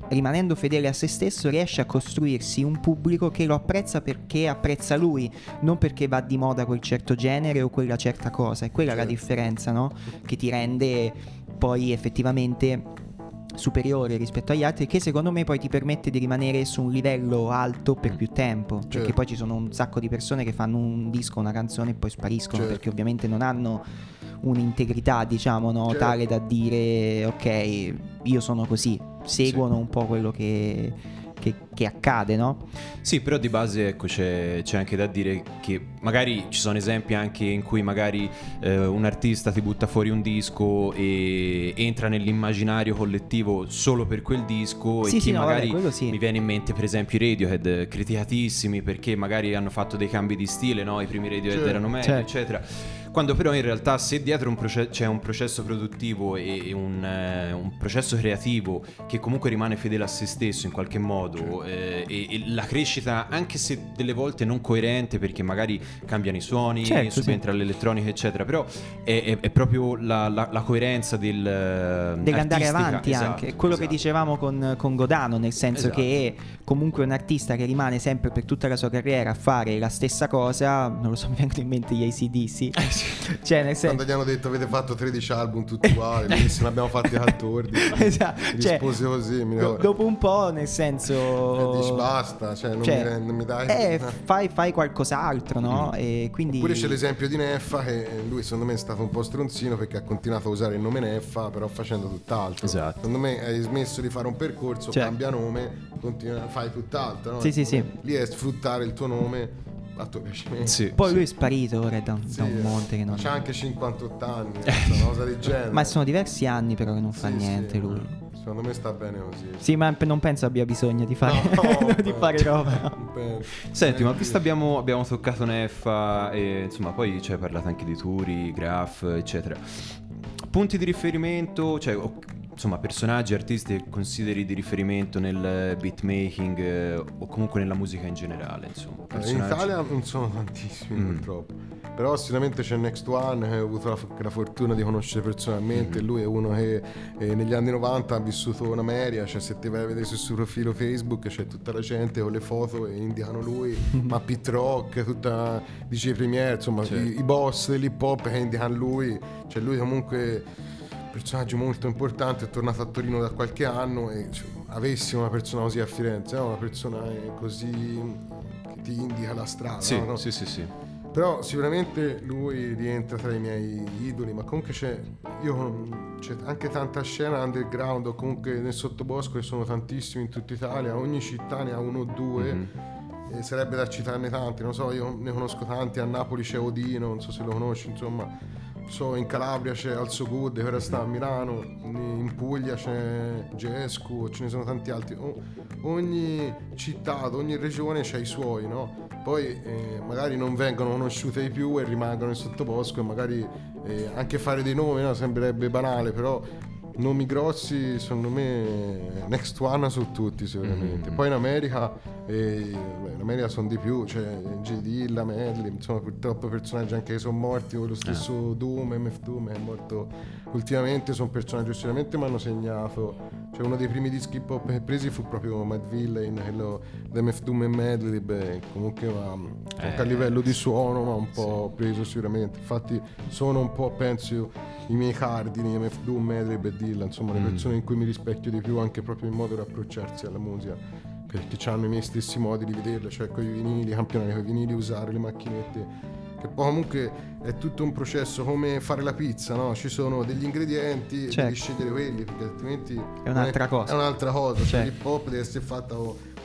rimanendo fedele a se stesso, riesce a costruirsi un pubblico che lo apprezza perché apprezza lui, non perché va di moda quel certo genere o quella certa cosa. È quella la Certo. differenza, no? Che ti rende poi effettivamente superiore rispetto agli altri che secondo me poi ti permette di rimanere su un livello alto per più tempo perché Certo. poi ci sono un sacco di persone che fanno un disco, una canzone e poi spariscono Certo. perché ovviamente non hanno un'integrità diciamo no, Certo. tale da dire ok io sono così seguono un po' quello che, che- che accade no? Sì, però di base ecco, c'è, c'è anche da dire che magari ci sono esempi anche in cui magari eh, un artista ti butta fuori un disco e entra nell'immaginario collettivo solo per quel disco Sì, e sì, che no, vabbè, magari quello sì. mi viene in mente per esempio i Radiohead criticatissimi perché magari hanno fatto dei cambi di stile, no? i primi Radiohead Certo. erano meglio, Certo. eccetera. Quando però in realtà se dietro un proce- c'è un processo produttivo e e un, eh, un processo creativo che comunque rimane fedele a se stesso in qualche modo eh, e, e la crescita anche se delle volte non coerente perché magari cambiano i suoni, Certo, sì. subentra l'elettronica eccetera, però è, è- è proprio la, la- la coerenza del... dell'andare artistica, avanti esatto, anche quello che esatto. dicevamo con, con Godano nel senso Esatto. che comunque un artista che rimane sempre per tutta la sua carriera a fare la stessa cosa non lo so mi vengono in mente gli ACDC cioè nel Quando senso gli hanno detto avete fatto 13 album tutti uguali, *laughs* disse ne abbiamo fatti 14. *laughs* Esatto, cioè, Rispose così, mi do- dopo un po' nel E senso dici basta, cioè non, cioè, mi, non mi dai... eh, fai, fai qualcos'altro no? Mm. e quindi Oppure c'è l'esempio di Neffa che lui secondo me è stato un po' stronzino perché ha continuato a usare il nome Neffa però facendo tutt'altro. Esatto. Secondo me hai smesso di fare un percorso, Cioè. cambia nome, continua, fai tutt'altro. No? Sì, sì, sì. Lì è sfruttare il tuo nome a tuo piacimento. Sì, poi sì. lui è sparito ora da, da Sì, un eh. monte che non C'ha anche 58 anni, *laughs* una cosa del genere. ma sono diversi anni però che non fa Sì, niente sì. lui Sono Secondo me sta bene così. Sì, ma non penso abbia bisogno di fare, No, *laughs* di fare roba. Senti, ma Eh, visto abbiamo, abbiamo toccato Neffa e insomma poi ci hai parlato anche di Turi, Graph, eccetera. Punti di riferimento, cioè insomma personaggi, artisti che consideri di riferimento nel beatmaking eh, o comunque nella musica in generale, insomma. Eh, In personaggi- Italia non sono tantissimi Mm. purtroppo. Però sicuramente c'è Next One che ho avuto la, la fortuna di conoscere personalmente. Mhm. Lui è uno che eh, negli anni 90 ha vissuto in America. Cioè, se ti vai a vedere sul suo profilo Facebook c'è tutta la gente con le foto e indicano lui, *laughs* ma Pit Rock, tutta DJ Premier, insomma, Certo. i, i boss dell'hip hop che indicano lui. Cioè, lui comunque personaggio molto importante, è tornato a Torino da qualche anno e cioè, avessi una persona così a Firenze, no? una persona eh, così che ti indica la strada. Sì, no? Sì, sì, sì. Però sicuramente lui rientra tra i miei idoli, ma comunque c'è, io, c'è anche tanta scena underground o comunque nel sottobosco che sono tantissimi in tutta Italia, ogni città ne ha uno o due. Mhm. E sarebbe da citarne tanti, non so, io ne conosco tanti, a Napoli c'è Odino, non so se lo conosci, insomma, so in Calabria c'è Alzo Good, ora sta a Milano, in Puglia c'è Gescu, ce ne sono tanti altri. O- ogni città, ogni regione c'ha i suoi, no? Poi eh, magari non vengono conosciute di più e rimangono in sottobosco e magari eh, anche fare dei nomi, no? Sembrerebbe banale, però nomi grossi secondo me next one su tutti sicuramente Mhm. poi in America eh, beh, in America sono di più c'è J. Dilla, Medley insomma purtroppo personaggi anche che sono morti o lo stesso Doom, MF Doom è morto ultimamente sono personaggi che sicuramente mi hanno segnato cioè uno dei primi dischi hip hop presi fu proprio Mad Villain quello MF Doom e beh, comunque ma, anche a Eh, livello di suono ma un po' preso sicuramente infatti sono un po' penso i miei cardini, MF Doom, Medley e Dilla, insomma le Mm. persone in cui mi rispecchio di più anche proprio il modo di approcciarsi alla musica che hanno i miei stessi modi di vederla, cioè con i vinili, campionare con i vinili, usare le macchinette che poi comunque è tutto un processo come fare la pizza, no? Ci sono degli ingredienti Certo. devi scegliere quelli perché altrimenti È un'altra non cosa. È un'altra cosa, Certo. l'hip hop deve essere fatta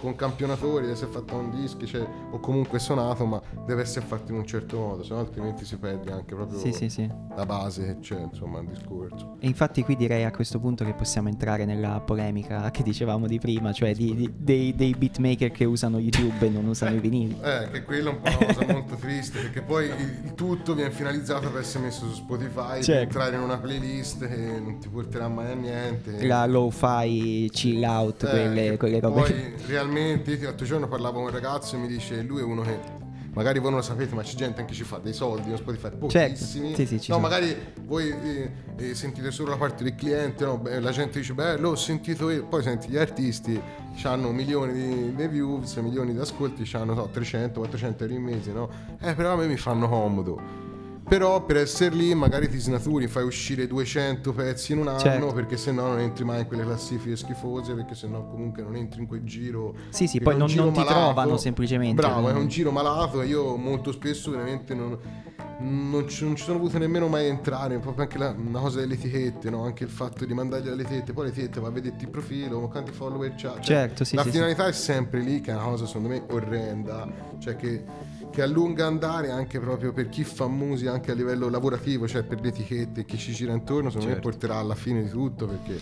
con campionatori, deve essere fatta con dischi, cioè, o comunque suonato, ma deve essere fatto in un certo modo, se no altrimenti si perde anche proprio Sì, sì, sì. la base che c'è, insomma, il discorso. E infatti qui direi a questo punto che possiamo entrare nella polemica che dicevamo di prima, cioè di- di- dei, dei beatmaker che usano YouTube e non usano i vinili. Eh, che quella è un po' una cosa molto triste, perché poi il, tutto viene finalizzato per essere messo su Spotify, per Certo. entrare in una playlist che non ti porterà mai a niente. La lo-fi chill out, Eh, quelle, quelle robe. Poi realmente, io l'altro giorno parlavo con un ragazzo e mi dice, lui è uno che... Magari voi non lo sapete, ma c'è gente anche che ci fa dei soldi con Spotify, pochissimi. Certo. Sì, sì, no, sono. magari voi eh, eh, sentite solo la parte del cliente, no? Beh, la gente dice, beh, l'ho sentito io. Poi senti gli artisti, hanno milioni di, di views, milioni di ascolti, hanno so, 300, 400 euro in mese, no? Eh, però a me mi fanno comodo. Però per essere lì magari ti snaturi, fai uscire 200 pezzi in un anno Certo. perché sennò non entri mai in quelle classifiche schifose, perché sennò comunque non entri in quel giro. Sì, sì, poi non- non ti trovano semplicemente. Bravo, è un giro malato e io molto spesso veramente non, non ci, non ci sono voluto nemmeno mai entrare, proprio anche la, una cosa delle etichette, no? anche il fatto di mandargli le etichette, poi le etichette va a vederti il profilo, quanti follower c'ha. Cioè, Certo, sì, la sì, sì. finalità è sempre lì, che è una cosa secondo me orrenda, cioè che, che allunga andare anche proprio per chi fa musica anche a livello lavorativo, cioè per le etichette e chi ci gira intorno, secondo me Certo. porterà alla fine di tutto perché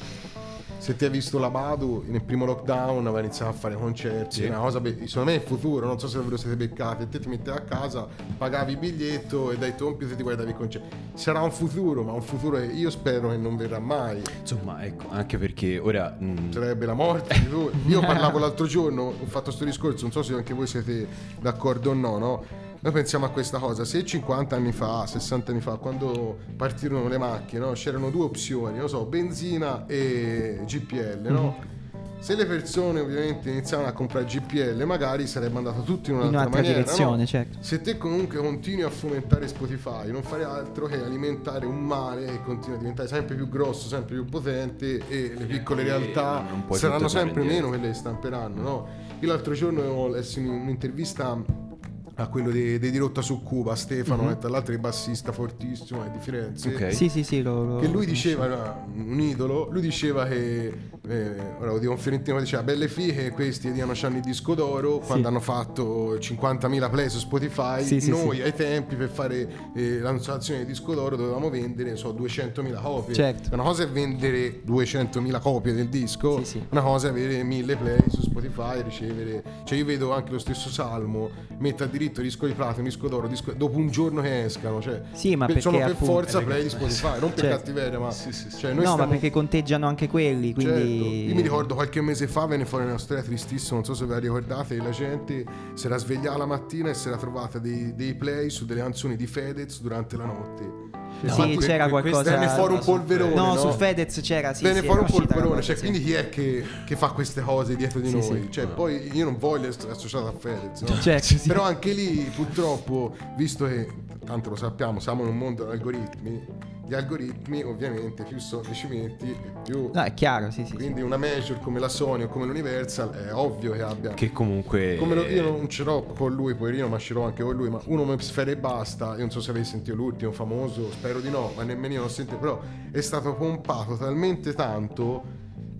se ti hai visto la Badu nel primo lockdown aveva iniziato a fare concerti, Sì. una cosa be- secondo me è il futuro, non so se ve lo siete beccati, te ti mettevi a casa, pagavi il biglietto e dai computer ti guardavi i concerti. Sarà un futuro, ma un futuro che io spero che non verrà mai. Insomma, ecco, anche perché ora... mm, Sarebbe la morte. *laughs* Io parlavo l'altro giorno, ho fatto questo discorso, non so se anche voi siete d'accordo o no, no? Noi pensiamo a questa cosa, se 50 anni fa, 60 anni fa, quando partirono le macchine, no? c'erano due opzioni, non so, benzina e GPL, no? Se le persone ovviamente iniziavano a comprare GPL, magari sarebbe andato tutto in In un'altra, un'altra maniera, direzione, no? certo. Se te comunque continui a fomentare Spotify, non fare altro che alimentare un male che continua a diventare sempre più grosso, sempre più potente e le piccole realtà saranno sempre meno quelle che stamperanno, no? Io l'altro giorno ho letto in- un'intervista a quello dei, dei Dirotta su Cuba, Stefano, e tra l'altro è bassista fortissimo è di Firenze. Ok. Sì, sì, sì, lo, lo- Che lui diceva, era un idolo, lui diceva che eh, ora lo dico un fiorentino che diceva belle fighe questi diano c'hanno il disco d'oro quando hanno fatto 50.000 play su Spotify Sì, sì, noi sì. ai tempi per fare eh, l'annunciazione del disco d'oro dovevamo vendere so 200.000 copie Certo. una cosa è vendere 200.000 copie del disco Sì, sì. una cosa è avere 1000 play su Spotify ricevere cioè io vedo anche lo stesso Salmo mette a diritto disco di platino disco d'oro disco- dopo un giorno che escano cioè Sì, ma per- sono perché per appunto- forza play di Spotify non per Certo. cattiveria ma Sì, sì, sì. cioè, noi no, ma stiamo- perché conteggiano anche quelli, quindi... Certo. Io mi ricordo qualche mese fa venne fuori una storia tristissima, non so se ve la ricordate, la gente si era svegliata la mattina e si era trovata dei, dei play su delle canzoni di Fedez durante la notte. Sì, Infatti, c'era qualcosa... Venne fuori un polverone. No, no? su Fedez c'era, sì, Venne sì, fuori un polverone, cioè, sì. quindi chi è che, che fa queste cose dietro di Sì, noi? sì. Cioè, poi io non voglio essere associato a Fedez, no? Certo, sì. Però anche lì, purtroppo, visto che tanto lo sappiamo, siamo in un mondo di algoritmi, gli algoritmi ovviamente più soldi ci metti e più... No, è chiaro, sì, sì. sì. Quindi una major come la Sony o come l'Universal è ovvio che abbia Che comunque... come lo- io non ce l'ho con lui, poverino, ma ce l'ho anche con lui. Ma uno come Sfera e basta. Io non so se avete sentito l'ultimo famoso, spero di no, ma nemmeno io l'ho sentito. Però è stato pompato talmente tanto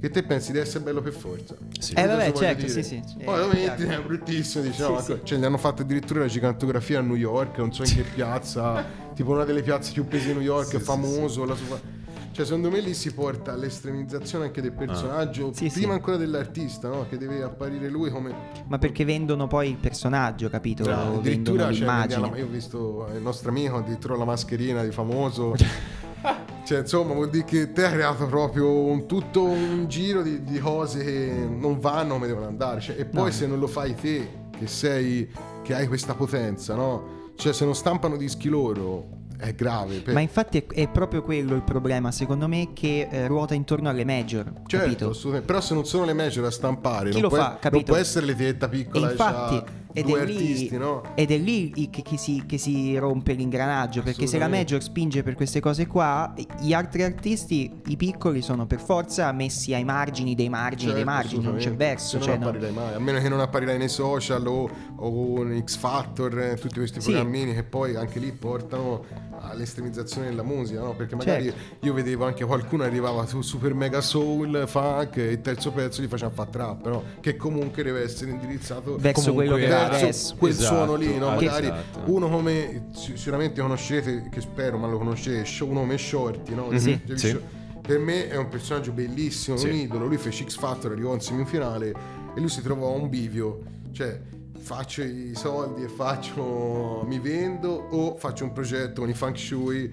che te pensi di essere bello per forza. Sì. Eh, vabbè, certo, sì, sì. Poi lo metti, è bruttissimo. Dici, Sì, no, sì. cioè, gli hanno fatto addirittura la gigantografia a New York, non so in che piazza, tipo una delle piazze più pesi di New York, famoso. la sua- Cioè, secondo me lì si porta all'estremizzazione anche del personaggio, Ah. Sì, prima sì. ancora dell'artista, no? Che deve apparire lui come Ma perché vendono poi il personaggio, capito? No, vendono addirittura cioè, l'immagine. vendiamo- io ho visto il nostro amico addirittura la mascherina di famoso *laughs* cioè insomma vuol dire che te hai creato proprio un, tutto un giro di, di cose che non vanno come devono andare. Cioè, e poi No. se non lo fai te che sei che hai questa potenza no? Cioè se non stampano dischi loro è grave per- Ma infatti è, è proprio quello il problema, secondo me, che eh, ruota intorno alle major, Certo, però se non sono le major a stampare Chi non, lo può, fa, non può essere l'etichetta E piccola che infatti, c'ha ed due è, lì, artisti no? ed è lì che, che si, che si rompe l'ingranaggio. Perché se la major spinge per queste cose qua, gli altri artisti, i piccoli, sono per forza messi ai margini dei margini dei Certo, margini. Non c'è verso. Se Cioè, non no. apparirai mai, a meno che non apparirai nei social o, o in X Factor, eh, tutti questi Sì. programmini che poi anche lì portano all'estremizzazione della musica, no? Perché magari Certo. io vedevo anche qualcuno arrivava su super mega soul, funk e il terzo pezzo gli faceva fare trap, no? Che comunque deve essere indirizzato Verso quello che va verso adesso. quel Esatto, suono lì, no? Magari esatto. uno come si- sicuramente conoscete, che spero, ma lo conoscete, uno come Shorty, no? Sì. Devi Sì. Sho- Per me è un personaggio bellissimo, Sì. un idolo. Lui fece X Factor, arrivò in semifinale e lui si trovò a un bivio. Cioè, faccio i soldi e faccio. mi vendo o faccio un progetto con i funk shui.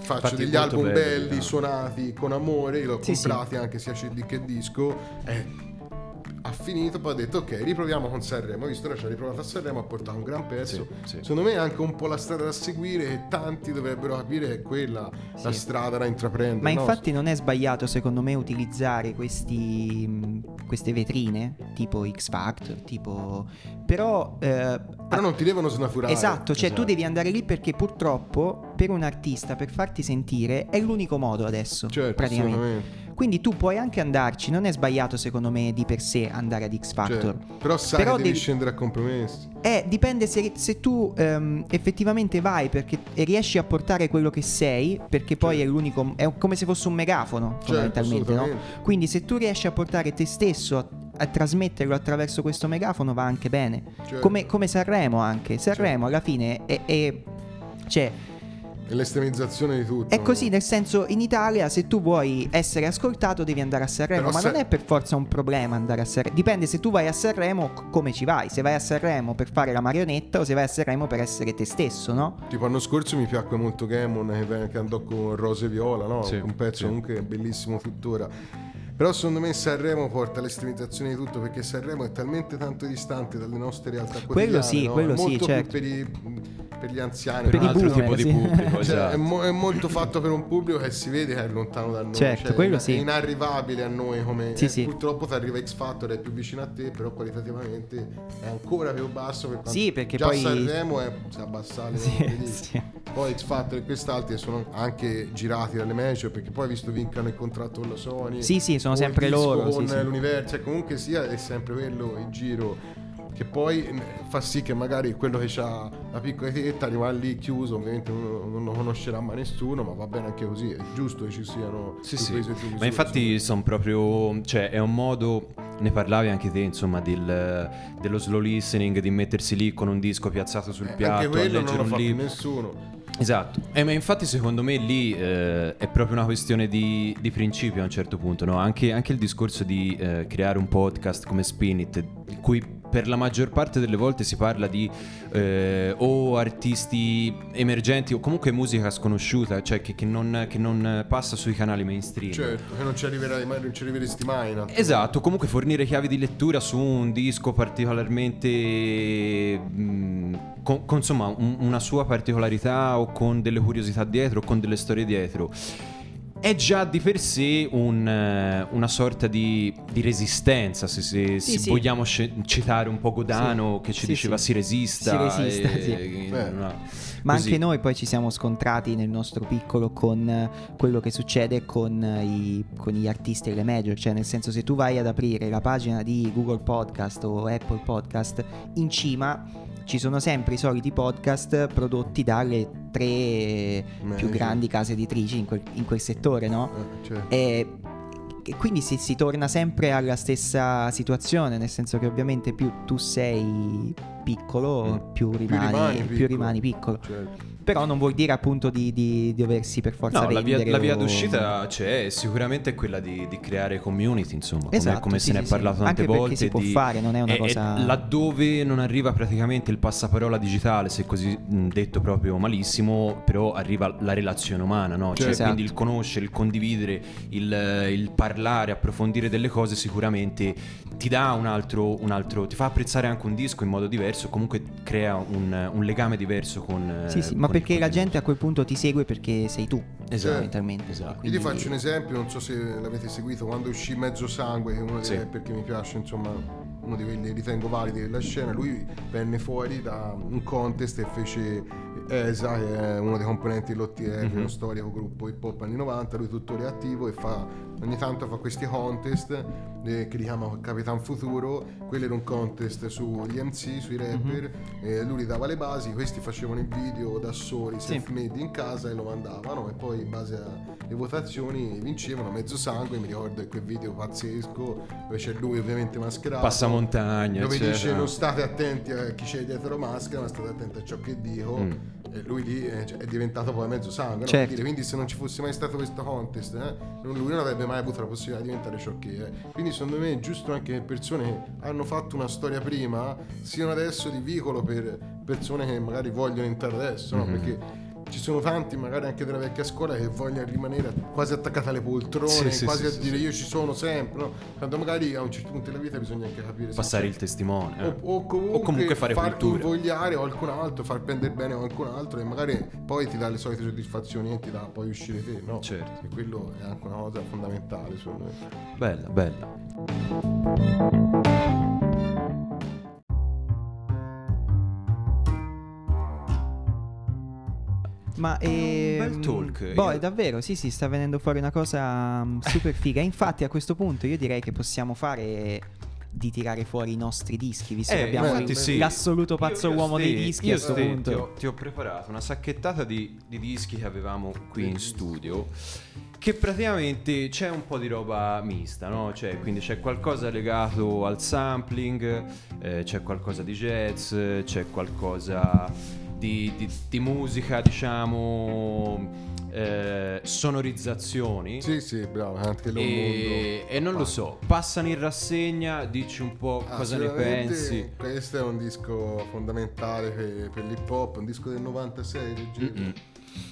Faccio Infatti degli album belli, belli, no? suonati con amore, li ho Sì, sì. comprati anche sia CD che disco. E ha finito, poi ha detto ok, riproviamo con Sanremo. Visto, ora ci ha riprovato a Sanremo, ha portato un gran pezzo. Sì, sì. Secondo me è anche un po' la strada da seguire e tanti dovrebbero capire che è quella la Sì. strada da intraprendere. Ma no? infatti non è sbagliato secondo me utilizzare questi, queste vetrine tipo X Factor, tipo... Però... eh, Però non ti devono snaturare. Esatto, cioè tu Esatto. devi andare lì perché purtroppo per un artista, per farti sentire, è l'unico modo adesso, Certo, praticamente. Quindi tu puoi anche andarci, non è sbagliato secondo me di per sé andare ad X Factor. Certo. Però sai Però che devi devi- scendere a compromessi. Eh, dipende se, se tu ehm, effettivamente vai perché riesci a portare quello che sei, perché poi Certo. è l'unico, è come se fosse un megafono fondamentalmente, no? assolutamente. Quindi se tu riesci a portare te stesso a, a trasmetterlo attraverso questo megafono va anche bene. Certo. Come, come Sanremo anche. Sanremo alla fine è... è- cioè, È l'estremizzazione di tutto. è così, nel senso, in Italia se tu vuoi essere ascoltato devi andare a Sanremo, Però ma se- non è per forza un problema andare a Sanremo. Dipende se tu vai a Sanremo come ci vai. Se vai a Sanremo per fare la marionetta o se vai a Sanremo per essere te stesso, no? Tipo l'anno scorso mi piacque molto Gamon che, che andò con Rose e Viola, no? Sì, un pezzo sì. comunque bellissimo tuttora. Però secondo me Sanremo porta all'estremizzazione di tutto perché Sanremo è talmente tanto distante dalle nostre realtà Quello quotidiane. sì, no? quello è sì, molto certo. più per, i- per gli anziani. Per i altro boomer, tipo di sì. pubblico, *laughs* Cioè, esatto. è, mo- è molto fatto per un pubblico che si vede che è lontano da noi. Certo, cioè, quello è sì. inarrivabile a noi come Sì, eh, sì. purtroppo ti arriva X Factor è più vicino a te, però qualitativamente è ancora più basso per Sì, perché già poi- Sanremo è si abbassa le *laughs* Sì, sì. Poi X Factor e quest'altri sono anche girati dalle major perché poi visto vincano il contratto con la Sony. Sì, sì, sono o il sempre loro, Con sì, l'universo, cioè, comunque sia è sempre quello il giro. che poi fa sì che magari quello che ha la piccola etichetta rimane lì chiuso, ovviamente non, non lo conoscerà mai nessuno, ma va bene anche così, è giusto che ci siano Sì, sì. e più Ma misure, infatti sono proprio. cioè, è un modo. Ne parlavi anche te, insomma, del- dello slow listening, di mettersi lì con un disco piazzato sul Eh, piatto, anche a quello non leggere lo un libro. nessuno. Esatto, Eh, ma infatti secondo me lì eh, è proprio una questione di, di principio a un certo punto, no? anche, anche il discorso di eh, creare un podcast come Spin It, in cui per la maggior parte delle volte si parla di eh, o artisti emergenti o comunque musica sconosciuta, cioè che, che non, che non passa sui canali mainstream. Certo, che non ci arriverai mai, non ci arriveresti mai altro Esatto, comunque fornire chiavi di lettura su un disco particolarmente mh, con, con, insomma un- una sua particolarità o con delle curiosità dietro o con delle storie dietro è già di per sé un, eh, una sorta di, di resistenza, se, se- Sì, se sì. vogliamo citare un po' Godano che ci Sì, diceva sì. si resista. Si resista, e- sì. Eh. una- Ma così. anche noi poi ci siamo scontrati nel nostro piccolo con eh, quello che succede con, eh, i- con gli artisti e le major, cioè nel senso se tu vai ad aprire la pagina di Google Podcast o Apple Podcast, in cima ci sono sempre i soliti podcast prodotti dalle tre più Major. grandi case editrici in quel, in quel settore, no? Eh, certo. E, e quindi si, si torna sempre alla stessa situazione, nel senso che ovviamente più tu sei piccolo, Mm. più rimani, rimani più piccolo. rimani piccolo. Certo. Però non vuol dire appunto di, di doversi per forza No, la via, la via o- d'uscita c'è, sicuramente è quella di, di creare community, insomma, come- Esatto, come, sì, se ne sì, è parlato sì. tante Anche volte. si può fare, non è una e- e cosa- laddove non arriva praticamente il passaparola digitale, se così detto proprio malissimo, però arriva la relazione umana, no? Cioè, Certo. quindi il conoscere, il condividere, il, il parlare, approfondire delle cose sicuramente ti dà un altro, un altro, ti fa apprezzare anche un disco in modo diverso, comunque crea un, un legame diverso con... Sì, sì, eh, ma con il perché la gente a quel punto ti segue perché sei tu, Esatto, fondamentalmente. esatto. Io Quindi- ti faccio un esempio, non so se l'avete seguito, quando uscì Mezzo Sangue, che uno dei Sì. che mi piace, insomma, uno di quelli che ritengo validi della scena, lui venne fuori da un contest e fece ESA, che è uno dei componenti dell'OTR, Mhm. uno storico gruppo hip hop anni 90, lui tuttora è attivo e fa, ogni tanto fa questi contest eh, che li chiama Capitan Futuro, quello era un contest sugli MC, sui rapper, e lui gli dava le basi, questi facevano il video da soli, Sì. self-made in casa e lo mandavano e poi in base alle votazioni vincevano mezzo sangue, mi ricordo quel video pazzesco dove c'è lui ovviamente mascherato. Passamontagna, dove eccetera. dice non state attenti a chi c'è dietro maschera, ma state attenti a ciò che dico. Mm. Lui lì eh, cioè, è diventato poi mezzo sangue. no? Certo. Dire, Quindi se non ci fosse mai stato questo contest, eh, lui non avrebbe mai avuto la possibilità di diventare ciò che è. Quindi secondo me è giusto anche che persone che hanno fatto una storia prima siano adesso di vicolo per persone che magari vogliono entrare adesso, no? Mhm. Perché ci sono tanti, magari anche della vecchia scuola, che vogliono rimanere quasi attaccati alle poltrone, Sì, quasi sì, a dire io ci sono sempre, no? Quando magari a un certo punto della vita bisogna anche capire Passare il testimone. eh. o, o comunque, O comunque fare far cultura. invogliare qualcun altro, far prendere bene qualcun altro e magari poi ti dà le solite soddisfazioni e ti dà poi uscire te, no? Certo. E quello è anche una cosa fondamentale secondo me. Bella, bella. Ma ehm, bel talk. Boh, Io- davvero, sì, sì, sta venendo fuori una cosa mm, super figa. *laughs* Infatti, a questo punto io direi che possiamo fare di tirare fuori i nostri dischi, visto che Eh, abbiamo infatti sì. l'assoluto pazzo Io- io uomo ste- dei dischi io a questo punto. Ti ho, ti ho preparato una sacchettata di, di dischi che avevamo qui in studio. Che praticamente c'è un po' di roba mista, no? Cioè, quindi c'è qualcosa legato al sampling, eh, c'è qualcosa di jazz, c'è qualcosa di, di- di musica, diciamo, eh, sonorizzazioni. Sì, sì, bravo, anche lo E, mondo. e non lo so, passano in rassegna, dici un po' Ah, cosa ne pensi. Questo è un disco fondamentale per, per l'hip hop, un disco del 96 del G- Mm-mm.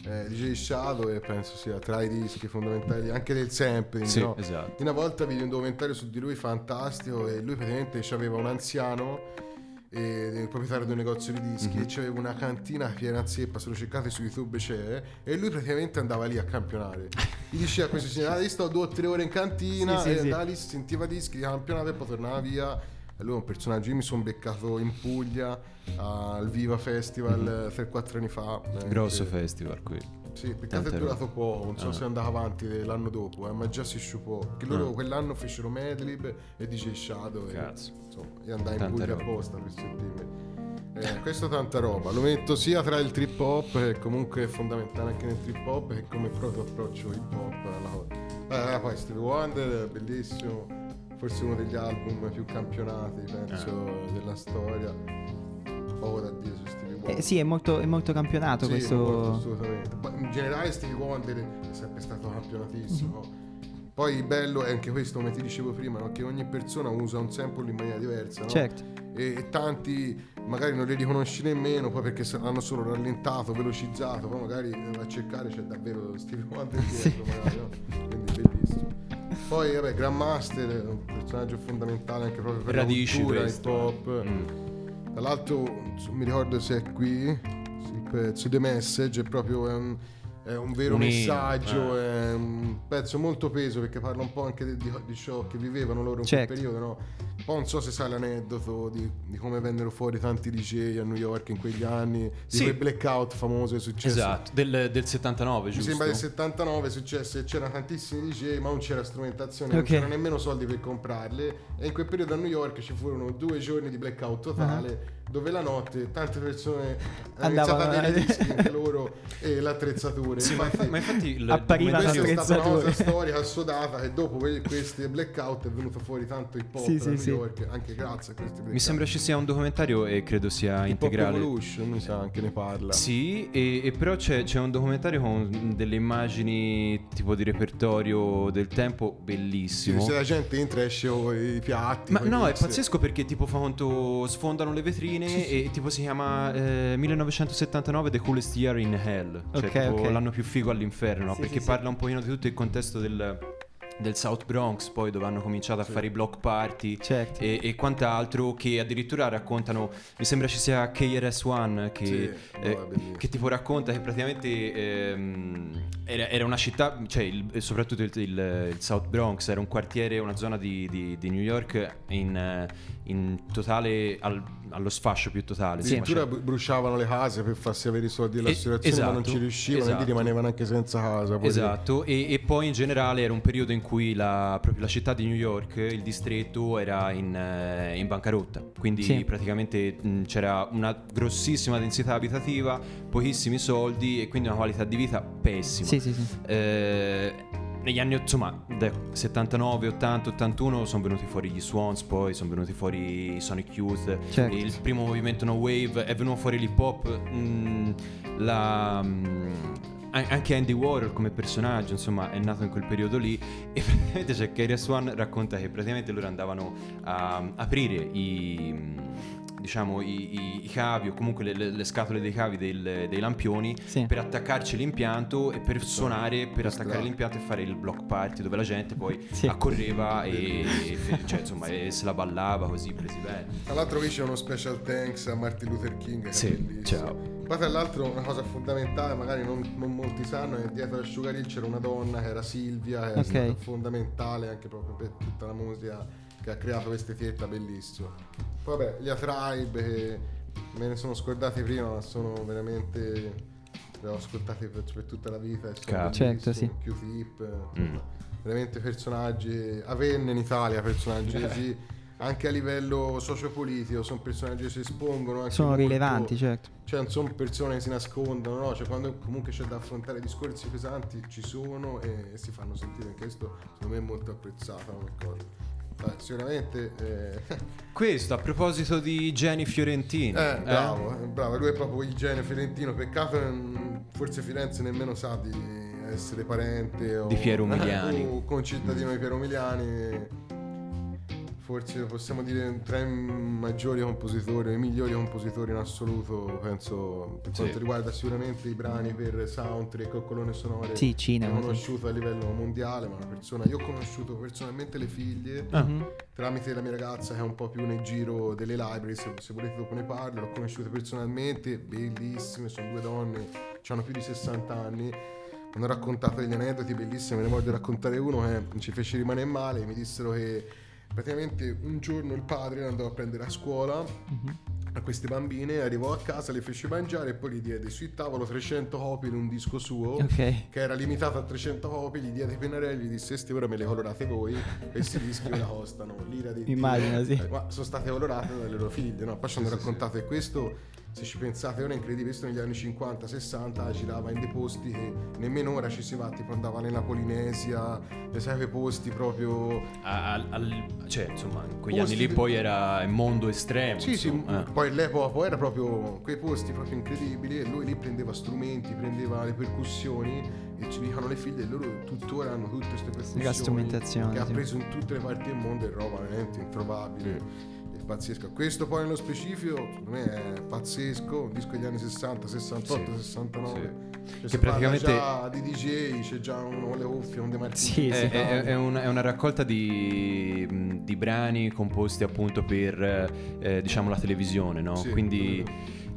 eh, di Jay Shadow e penso sia tra i dischi fondamentali anche del sampling. Sì, no? esatto. Una volta vidi un documentario su di lui fantastico e lui praticamente aveva un anziano, il proprietario di un negozio di dischi, Mhm. e c'aveva una cantina piena zeppa, se lo cercate su YouTube c'è, e lui praticamente andava lì a campionare. Gli diceva a questo signore, ah, io sto due o tre ore in cantina, Sì, sì, e sì. andava lì, si sentiva dischi, campionava e poi tornava via. E lui è un personaggio, io mi sono beccato in Puglia al Viva Festival 3-4 anni fa. eh. Grosso che- festival qui. Sì, peccato è durato robe. poco, non so Ah. se è andato avanti l'anno dopo, eh, ma già si sciupò. Che loro Ah. quell'anno fecero Madlib e DJ Shadow. e, Cazzo. insomma, io andai in Tante Puglia apposta per sentirmi. Eh, questo è tanta roba, lo metto sia tra il trip hop, che comunque è fondamentale anche nel trip hop, che come proprio approccio hip hop alla cosa. Eh, poi Stevie Wonder, bellissimo, forse uno degli album più campionati, penso, Eh. della storia. Poco da dire su. Eh, sì, è molto, è molto campionato Sì, molto, questo. assolutamente. Ma in generale Stevie Wonder è sempre stato campionatissimo. Mhm. Poi bello è anche questo, come ti dicevo prima, no? che ogni persona usa un sample in maniera diversa. no? Certo. E, e tanti magari non li riconosci nemmeno, poi perché l'hanno solo rallentato, velocizzato, poi magari va a cercare c'è davvero Stevie Wonder *laughs* dietro, magari, no? Quindi bellissimo. Poi vabbè, Grandmaster è un personaggio fondamentale anche proprio per Radici la cultura questo, hip hop. Mm. Tra l'altro, mi ricordo se è qui, il pezzo The Message è proprio è un, è un vero inno, messaggio, eh. è un pezzo molto peso perché parla un po' anche di, di- di ciò che vivevano loro in Certo. quel periodo, no? Un po' non so se sai l'aneddoto di, di come vennero fuori tanti DJ a New York in quegli anni, di Sì. quel blackout famoso che successe. Esatto, del, del 79, Mi giusto? sembra del 79 è successo che c'erano tantissimi DJ ma non c'era strumentazione, non Ok. c'erano nemmeno soldi per comprarle e in quel periodo a New York ci furono due giorni di blackout totale dove la notte tante persone hanno iniziato Andavano a i dischi *laughs* anche loro e l'attrezzatura. Sì, ma, Infatti, ma infatti il Appariva questa è stata una cosa storica assodata che dopo que- questi blackout è venuto fuori tanto hip hop Sì, sì, New sì. York anche grazie a questi blackout. mi sembra ci sia un documentario e credo sia Hip integrale. Evolution, mi sa anche ne parla. Sì, e, e però c'è, c'è un documentario con delle immagini tipo di repertorio del tempo Sì, bellissimo. se la gente entra e esce i piatti. Ma no, è pazzesco perché tipo fa conto sfondano le vetrine e tipo si chiama eh, 1979 The Coolest Year in Hell, cioè Ok, tipo ok. l'anno più figo all'inferno, no? Sì, perché sì, sì. parla un pochino di tutto il contesto del, del South Bronx, poi dove hanno cominciato a fare i block party Certo. e, e quant'altro che addirittura raccontano, mi sembra ci sia KRS-One che, Sì, eh, bellissimo. che tipo racconta che praticamente ehm, era, era una città, cioè il- soprattutto il, il- il South Bronx era un quartiere, una zona di, di- di New York in, in totale, al- allo sfascio più totale. insomma, Addirittura cioè- bru- bruciavano le case per farsi avere i soldi dell'assicurazione, Eh, ma non esatto, ci riuscivano, esatto. quindi rimanevano anche senza casa. poi Esatto, e, e poi in generale era un periodo in cui la, la città di New York, il distretto, era in, eh, in bancarotta. Quindi Sì. praticamente mh, c'era una grossissima densità abitativa, pochissimi soldi e quindi una qualità di vita pessima. Sì, sì, sì. Eh, negli anni insomma da 79, 80, 81 sono venuti fuori gli Swans, poi sono venuti fuori i Sonic Youth, Certo. il primo movimento no wave, è venuto fuori l'hip hop, mm, la, mm, an- anche Andy Warhol come personaggio, insomma, è nato in quel periodo lì. *laughs* E praticamente c'è KRS One racconta che praticamente loro andavano a aprire i mm, diciamo i, i- i cavi o comunque le, le- le scatole dei cavi del- dei lampioni Sì. per attaccarci l'impianto e per suonare per attaccare l'impianto e fare il block party dove la gente poi Sì. accorreva e, e cioè, insomma, e se la ballava così presi bene. Tra l'altro qui c'è uno special thanks a Martin Luther King. Che è Sì, bellissimo. ciao. Poi tra l'altro una cosa fondamentale, magari non, non molti sanno, è dietro a Sugar Hill c'era una donna che era Silvia, che è Ok. stata fondamentale anche proprio per tutta la musica che ha creato questa etichetta bellissima. Poi vabbè, gli A-Tribe che me ne sono scordati prima, ma sono veramente... Li ho ascoltati per, per tutta la vita e. Certo, bellissimi. Q-Tip, Mm. veramente personaggi, avenne in Italia personaggi *laughs* così, anche a livello sociopolitico, sono personaggi che si espongono. Anche Sono molto- rilevanti, certo. Cioè non sono persone che si nascondono, no? Cioè quando comunque c'è da affrontare discorsi pesanti ci sono e, si fanno sentire, anche questo secondo me è molto apprezzata come cosa. Dai, sicuramente... Eh, Questo a proposito di Jenny Fiorentino. eh, bravo, eh, bravo, lui è proprio il genio fiorentino, peccato non- forse Firenze nemmeno sa di essere parente o, *laughs* Di Piero Umiliani. o concittadino di Piero Umiliani. Forse possiamo dire tra i maggiori compositori, i migliori compositori in assoluto, penso, per Sì. quanto riguarda sicuramente i brani per soundtrack o colonne sonore. Sì, cinema, È sì. conosciuto a livello mondiale, ma una persona... Io ho conosciuto personalmente le figlie. Mhm. tramite la mia ragazza che è un po' più nel giro delle library, se, se volete dopo ne parlo, l'ho conosciute personalmente, bellissime, sono due donne, hanno più di 60 anni, mi hanno raccontato degli aneddoti bellissimi, me ne voglio raccontare uno che ci fece rimanere male, mi dissero che praticamente un giorno il padre andò a prendere a scuola a queste bambine, arrivò a casa, le fece mangiare e poi gli diede sul tavolo 300 copie di un disco suo Ok. che era limitato a 300 copie, gli diede i pennarelli, gli disse queste ora me le colorate voi, *laughs* questi dischi ora costano l'ira di Dio". Immagino, sì. Eh, Ma sono state colorate dalle loro figlie, no? Poi ci hanno raccontato che questo, se ci pensate, ora è incredibile, questo negli anni 50-60 girava in dei posti che nemmeno ora ci si va, tipo andava nella Polinesia, le sai quei posti proprio... Al- al- cioè, insomma, in quegli Posti anni lì poi era il mondo estremo. Sì, sì, insomma, eh. poi all'epoca poi era proprio quei posti proprio incredibili e lui lì prendeva strumenti, prendeva le percussioni e ci dicono le figlie e loro tuttora hanno tutte queste percussioni La strumentazione, che ha sì. preso in tutte le parti del mondo e roba veramente introvabile e pazzesca. Questo poi nello specifico secondo me è pazzesco, un disco degli anni 60, 68, Sì, 69. sì. Cioè, Che parla praticamente- già di DJ, c'è già uno con le cuffie, un De Martini. Sì, È, sì. è- è una, è una raccolta di, di brani composti appunto per eh, diciamo la televisione, no? Sì, Quindi.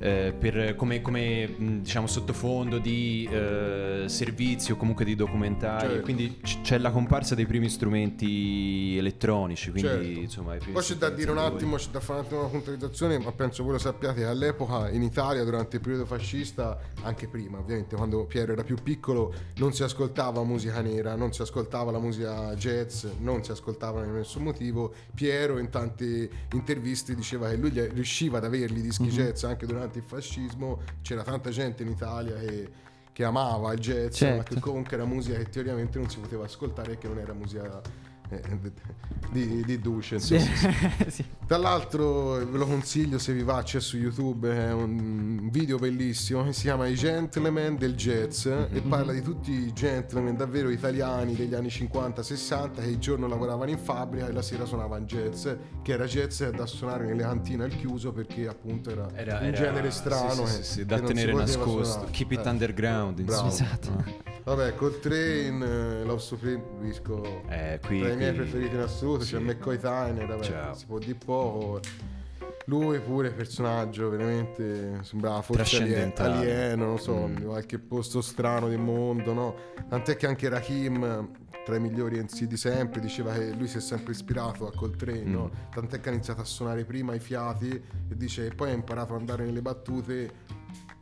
Eh, per- come, come, diciamo sottofondo di eh, servizi o comunque di documentari. Certo. Quindi c- c'è la comparsa dei primi strumenti elettronici. Quindi Certo. insomma, Poi c'è da dire un attimo, c'è da fare un attimo una puntualizzazione, ma penso voi lo sappiate che all'epoca in Italia, durante il periodo fascista, anche prima ovviamente, quando Piero era più piccolo, non si ascoltava musica nera, non si ascoltava la musica jazz, non si ascoltava per nessun motivo. Piero in tante interviste diceva che lui riusciva ad averli dischi jazz anche durante il fascismo, c'era tanta gente in Italia che che amava il jazz, Certo. ma che comunque era musica che teoricamente non si poteva ascoltare e che non era musica di, di Duce. Sì. insomma. *laughs* Sì. Tra l'altro ve lo consiglio se vi va, c'è su YouTube, è un video bellissimo che si chiama I Gentleman del Jazz e parla di tutti i gentleman davvero italiani degli anni 50-60 che il giorno lavoravano in fabbrica e la sera suonavano jazz, che era jazz da suonare nelle cantine al chiuso perché appunto era, Era, un era- genere strano sì, sì, che- da tenere nascosto. suonare. Keep it Eh. underground. Insomma. Esatto. Vabbè, Coltrane, eh, Love Supreme, disco Eh, qui, tra i miei preferiti in assoluto, sì. c'è McCoy Tyner, vabbè, Ciao. si può dire poco. Lui pure personaggio veramente sembrava forse alieno, non so, Mm. qualche posto strano del mondo, no? Tant'è che anche Rakim, tra i migliori MC di sempre, diceva che lui si è sempre ispirato a Coltrane, no? Mm. Tant'è che ha iniziato a suonare prima i fiati e dice che poi ha imparato ad andare nelle battute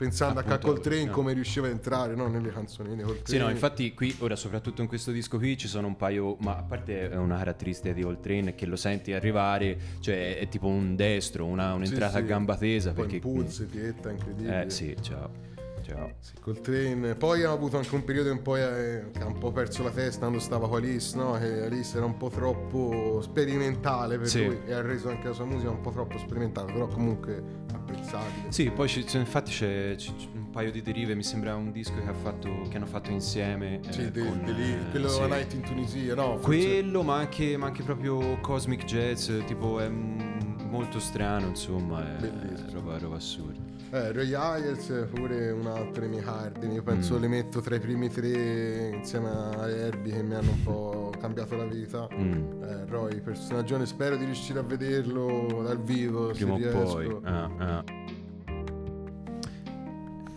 pensando anche a Appunto, Coltrane no. come riusciva a entrare no? nelle canzonine. Sì, no, infatti qui ora soprattutto in questo disco qui ci sono un paio, ma a parte è una caratteristica di Coltrane che lo senti arrivare, cioè è tipo un destro, una, un'entrata Sì, sì. a gamba tesa Poi perché impulsi, tietta, incredibile. Eh sì, ciao. Ciao. Sì, Coltrane. Poi ha avuto anche un periodo in poi eh, che ha un po' perso la testa quando stava con Alice, no? Che Alice era un po' troppo sperimentale per Sì. lui e ha reso anche la sua musica un po' troppo sperimentale, però comunque apprezzabile. Sì, poi c'è- infatti c'è, c'è un paio di derive, mi sembra un disco che, ha fatto, che hanno fatto insieme. eh, Sì, de- con, de- lì, eh, quello sì. Night in Tunisia, no? forse- Quello, ma anche, ma anche proprio Cosmic Jazz, tipo è mm, molto strano, insomma, è Bellissimo. roba, roba assurda. Eh, Roy Ayers pure un altro dei miei cardini, io penso Mm. le metto tra i primi tre insieme a Herbie che mi hanno un po' cambiato la vita. Mm, Eh, Roy, personaggio, spero di riuscire a vederlo dal vivo prima o se riesco. poi. Ah, ah.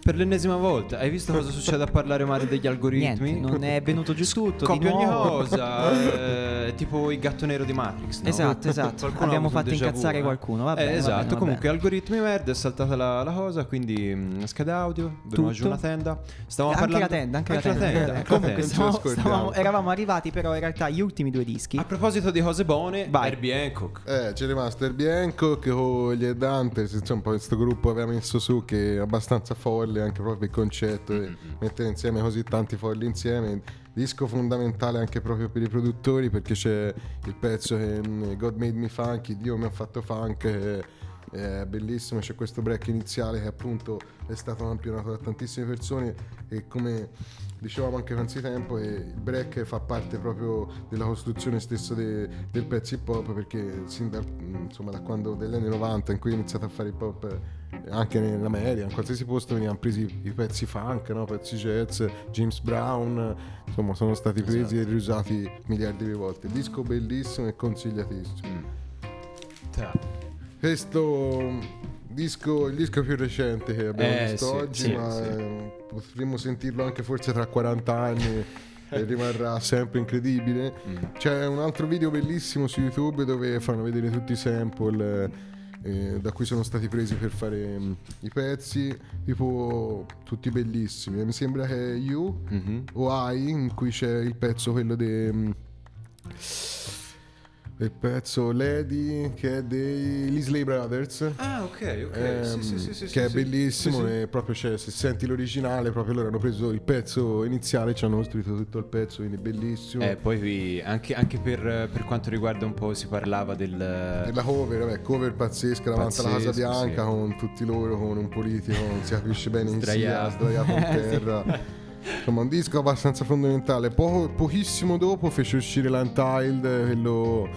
Per l'ennesima volta, hai visto cosa succede a parlare male degli algoritmi? Niente, non è venuto giù tutto. di Copia ogni cosa, eh, tipo il gatto nero di Matrix. no? Esatto, esatto. *laughs* Qualcuno Abbiamo fatto déjà vu, incazzare eh? qualcuno, va Eh, esatto, bene, va comunque algoritmi merda, è saltata la, la cosa, quindi mh, scheda audio, venuta giù una tenda. Stavamo anche parlando la tenda, anche, la tenda. tenda, anche la anche tenda. la Comunque tenda. stavamo- stavamo- eravamo arrivati però in realtà agli ultimi due dischi. A proposito di cose buone, Vai. Herbie Hancock. Eh, c'è rimasto Herbie Hancock con gli Hunters, insomma, questo gruppo aveva messo su che è abbastanza folle anche proprio il concetto di mettere insieme così tanti folli insieme. Disco fondamentale anche proprio per i produttori perché c'è il pezzo che mm, God Made Me Funky, Dio mi ha fatto funk, che è bellissimo, c'è questo break iniziale che appunto è stato campionato da tantissime persone e come dicevamo anche quanti tempo e il break fa parte proprio della costruzione stessa de- del pezzo hip hop perché sin da, insomma, da quando degli anni 90 in cui ho iniziato a fare hip hop eh, anche nell'America, in qualsiasi posto venivano presi i pezzi funk, no? pezzi jazz, James Brown, insomma sono stati presi e riusati miliardi di volte. Disco bellissimo e consigliatissimo. Questo disco, il disco più recente che abbiamo Eh, visto sì, oggi, sì, ma sì. eh, potremmo sentirlo anche forse tra 40 anni. e *laughs* rimarrà sempre incredibile. Mm. C'è un altro video bellissimo su YouTube dove fanno vedere tutti i sample eh, da cui sono stati presi per fare mm, i pezzi, tipo tutti bellissimi. Mi sembra che You Mhm. o I in cui c'è il pezzo quello de, del pezzo Lady che è dei Isley Brothers. Ah, ok, ok. Ehm, sì, sì, sì, sì, che sì, è sì. bellissimo Sì, sì. e proprio c'è, se senti l'originale proprio loro hanno preso il pezzo iniziale ci hanno costruito tutto il pezzo quindi è bellissimo Eh, poi qui, anche, anche per, per quanto riguarda un po' si parlava del... e la cover, vabbè, cover pazzesca davanti alla Casa Bianca sì. con tutti loro, con un politico, non si capisce bene in sia, Sdraiato. sdraiato in *laughs* terra. Insomma, un disco abbastanza fondamentale. Poco- pochissimo dopo fece uscire l'Untitled, quello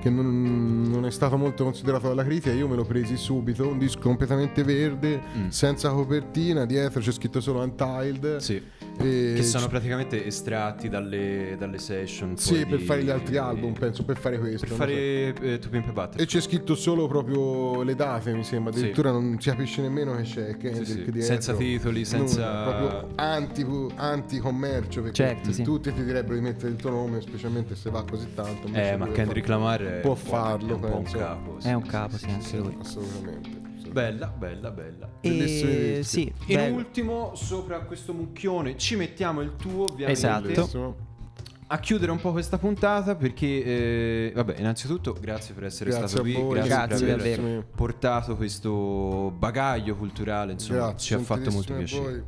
che non, non è stato molto considerato dalla critica. Io me l'ho presi subito. Un disco completamente verde, Mm. senza copertina. Dietro c'è scritto solo Untitled. Sì, E che sono c- praticamente estratti dalle, dalle session. Sì, per di- fare gli altri album, penso, per fare questo. Per non so. fare eh, To Pimp Butterfly. E c'è scritto solo proprio le date, mi sembra. Sì. Addirittura non si capisce nemmeno che c'è Kendrick Sì, sì. dietro. Senza titoli, senza- Nulla, proprio anti, anti-commercio. Perché Certo, sì. tutti ti direbbero di mettere il tuo nome, specialmente se va così tanto. Eh, ma Kendrick Lamar è può farlo, è un un penso. capo. È un capo, sì, anche Sì, lui. assolutamente. Bella, bella, bella. E sì, In bello. ultimo, sopra questo mucchione, ci mettiamo il tuo, ovviamente. Esatto. A chiudere un po' questa puntata perché, eh, vabbè, innanzitutto grazie per essere Grazie stato qui, voi, grazie, Grazie, per aver davvero. portato questo bagaglio culturale, insomma, Grazie, ci ha fatto molto piacere.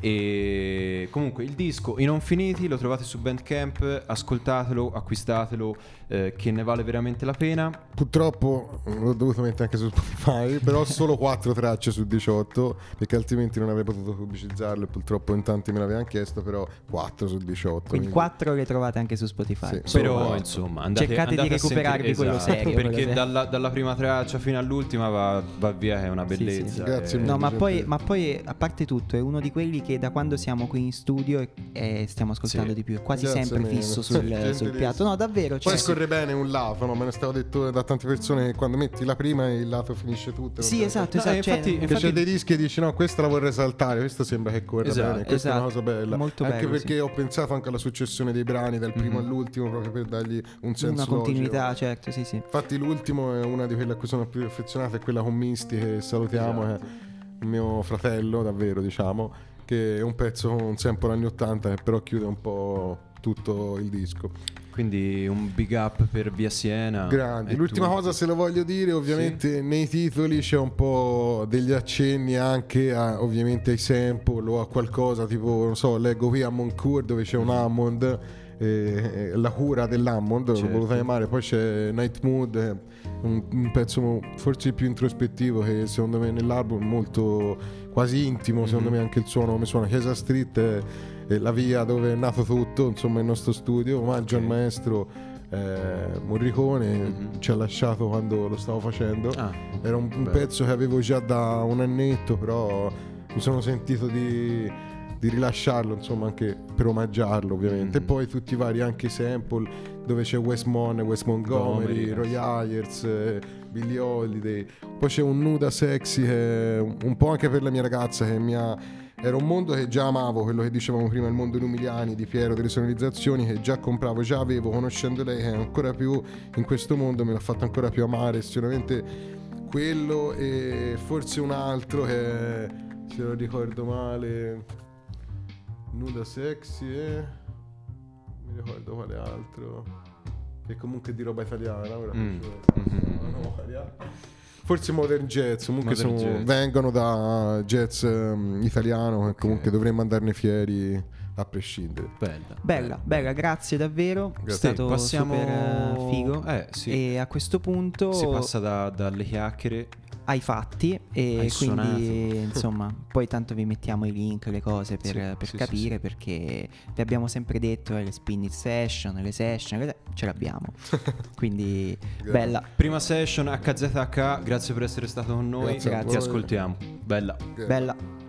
E comunque il disco I Non Finiti lo trovate su Bandcamp, ascoltatelo, acquistatelo, eh, che ne vale veramente la pena. Purtroppo l'ho dovuto mettere anche su Spotify, *laughs* però solo 4 tracce su 18, perché altrimenti non avrei potuto pubblicizzarlo e purtroppo in tanti me l'avevano chiesto, però 4 su 18. Quindi 4 le trovate anche su Spotify. Sì. Però quattro. insomma andate, Cercate di andate a recuperarvi sentire- quello esatto, serio, quello perché serio. dalla, dalla prima traccia fino all'ultima va, va via è una Sì, sì. bellezza. Grazie eh. mille. No, ma poi, ma poi, a parte tutto, è uno di quelli che da quando siamo qui in studio e, e stiamo ascoltando Sì. di più, è quasi Grazie sempre mille. fisso sul, sul piatto. No, davvero. Poi Cioè, scorre bene un lato, no? Me ne stavo detto da tante persone che quando metti la prima il lato finisce tutto. Sì, non- esatto, No, esatto. eh, cioè, infatti- Perché c'è dei dischi e dici no, questa la vorrei saltare, questo sembra che corra Esatto, bene, questa è una esatto. cosa bella. Molto anche bello, perché ho pensato anche alla successione dei brani dal primo Mhm. all'ultimo proprio per dargli un senso una continuità, logico. certo, sì, sì. Infatti l'ultimo è una di quelle a cui sono più affezionato, è quella con Misty che salutiamo, Esatto. che è il mio fratello davvero diciamo, che è un pezzo con un sample anni 80 che però chiude un po' tutto il disco. Quindi un big up per Via Siena. Grandi. e L'ultima tu- cosa, se lo voglio dire, ovviamente nei titoli c'è un po' degli accenni anche a, ovviamente ai sample o a qualcosa tipo, non so, leggo qui a Moncourt dove c'è un Hammond, eh, la cura dell'Hammond, l'ho Certo. voluta chiamare, poi c'è Night Mood, un, un pezzo forse più introspettivo che secondo me nell'album è molto quasi intimo, secondo Mhm. me anche il suono come suona. Chiesa Street è, è la via dove è nato tutto, insomma il nostro studio, omaggio Ok. al maestro eh, Morricone Mhm. ci ha lasciato quando lo stavo facendo. Ah, Era un, un pezzo che avevo già da un annetto, però mi sono sentito di, di rilasciarlo, insomma, anche per omaggiarlo, ovviamente. Mhm. E poi tutti i vari anche sample dove c'è Wes Mon, Wes Montgomery, Montgomery, Roy Ayers, eh, Billie Holiday. Poi c'è un nuda sexy che è un po' anche per la mia ragazza che mi ha era un mondo che già amavo, quello che dicevamo prima, il mondo Numiliani di Piero, delle sonorizzazioni che già compravo, già avevo, conoscendo lei che è ancora più in questo mondo me l'ha fatto ancora più amare, sicuramente quello e forse un altro che se non ricordo male Nuda Sexy e mi ricordo quale altro che comunque è di roba italiana ora Mm. faccio Mhm. memoria. Forse Modern Jazz, comunque Modern sono- Jazz. vengono da jazz ehm, italiano e Ok. comunque dovremmo andarne fieri a prescindere. bella. Bella, bella, grazie davvero. È Grazie. stato Passiamo- super eh, figo. Eh, sì. E a questo punto Si passa da- dalle chiacchiere. Ai fatti e Hai quindi insomma *laughs* poi tanto vi mettiamo i link, le cose per, Sì, per sì, capire sì, perché vi abbiamo sempre detto eh, le spin it session, le session, le- ce l'abbiamo. *laughs* quindi bella. Prima session HZH, grazie per essere stato con noi. Grazie a Ti ascoltiamo. Bella. Bella.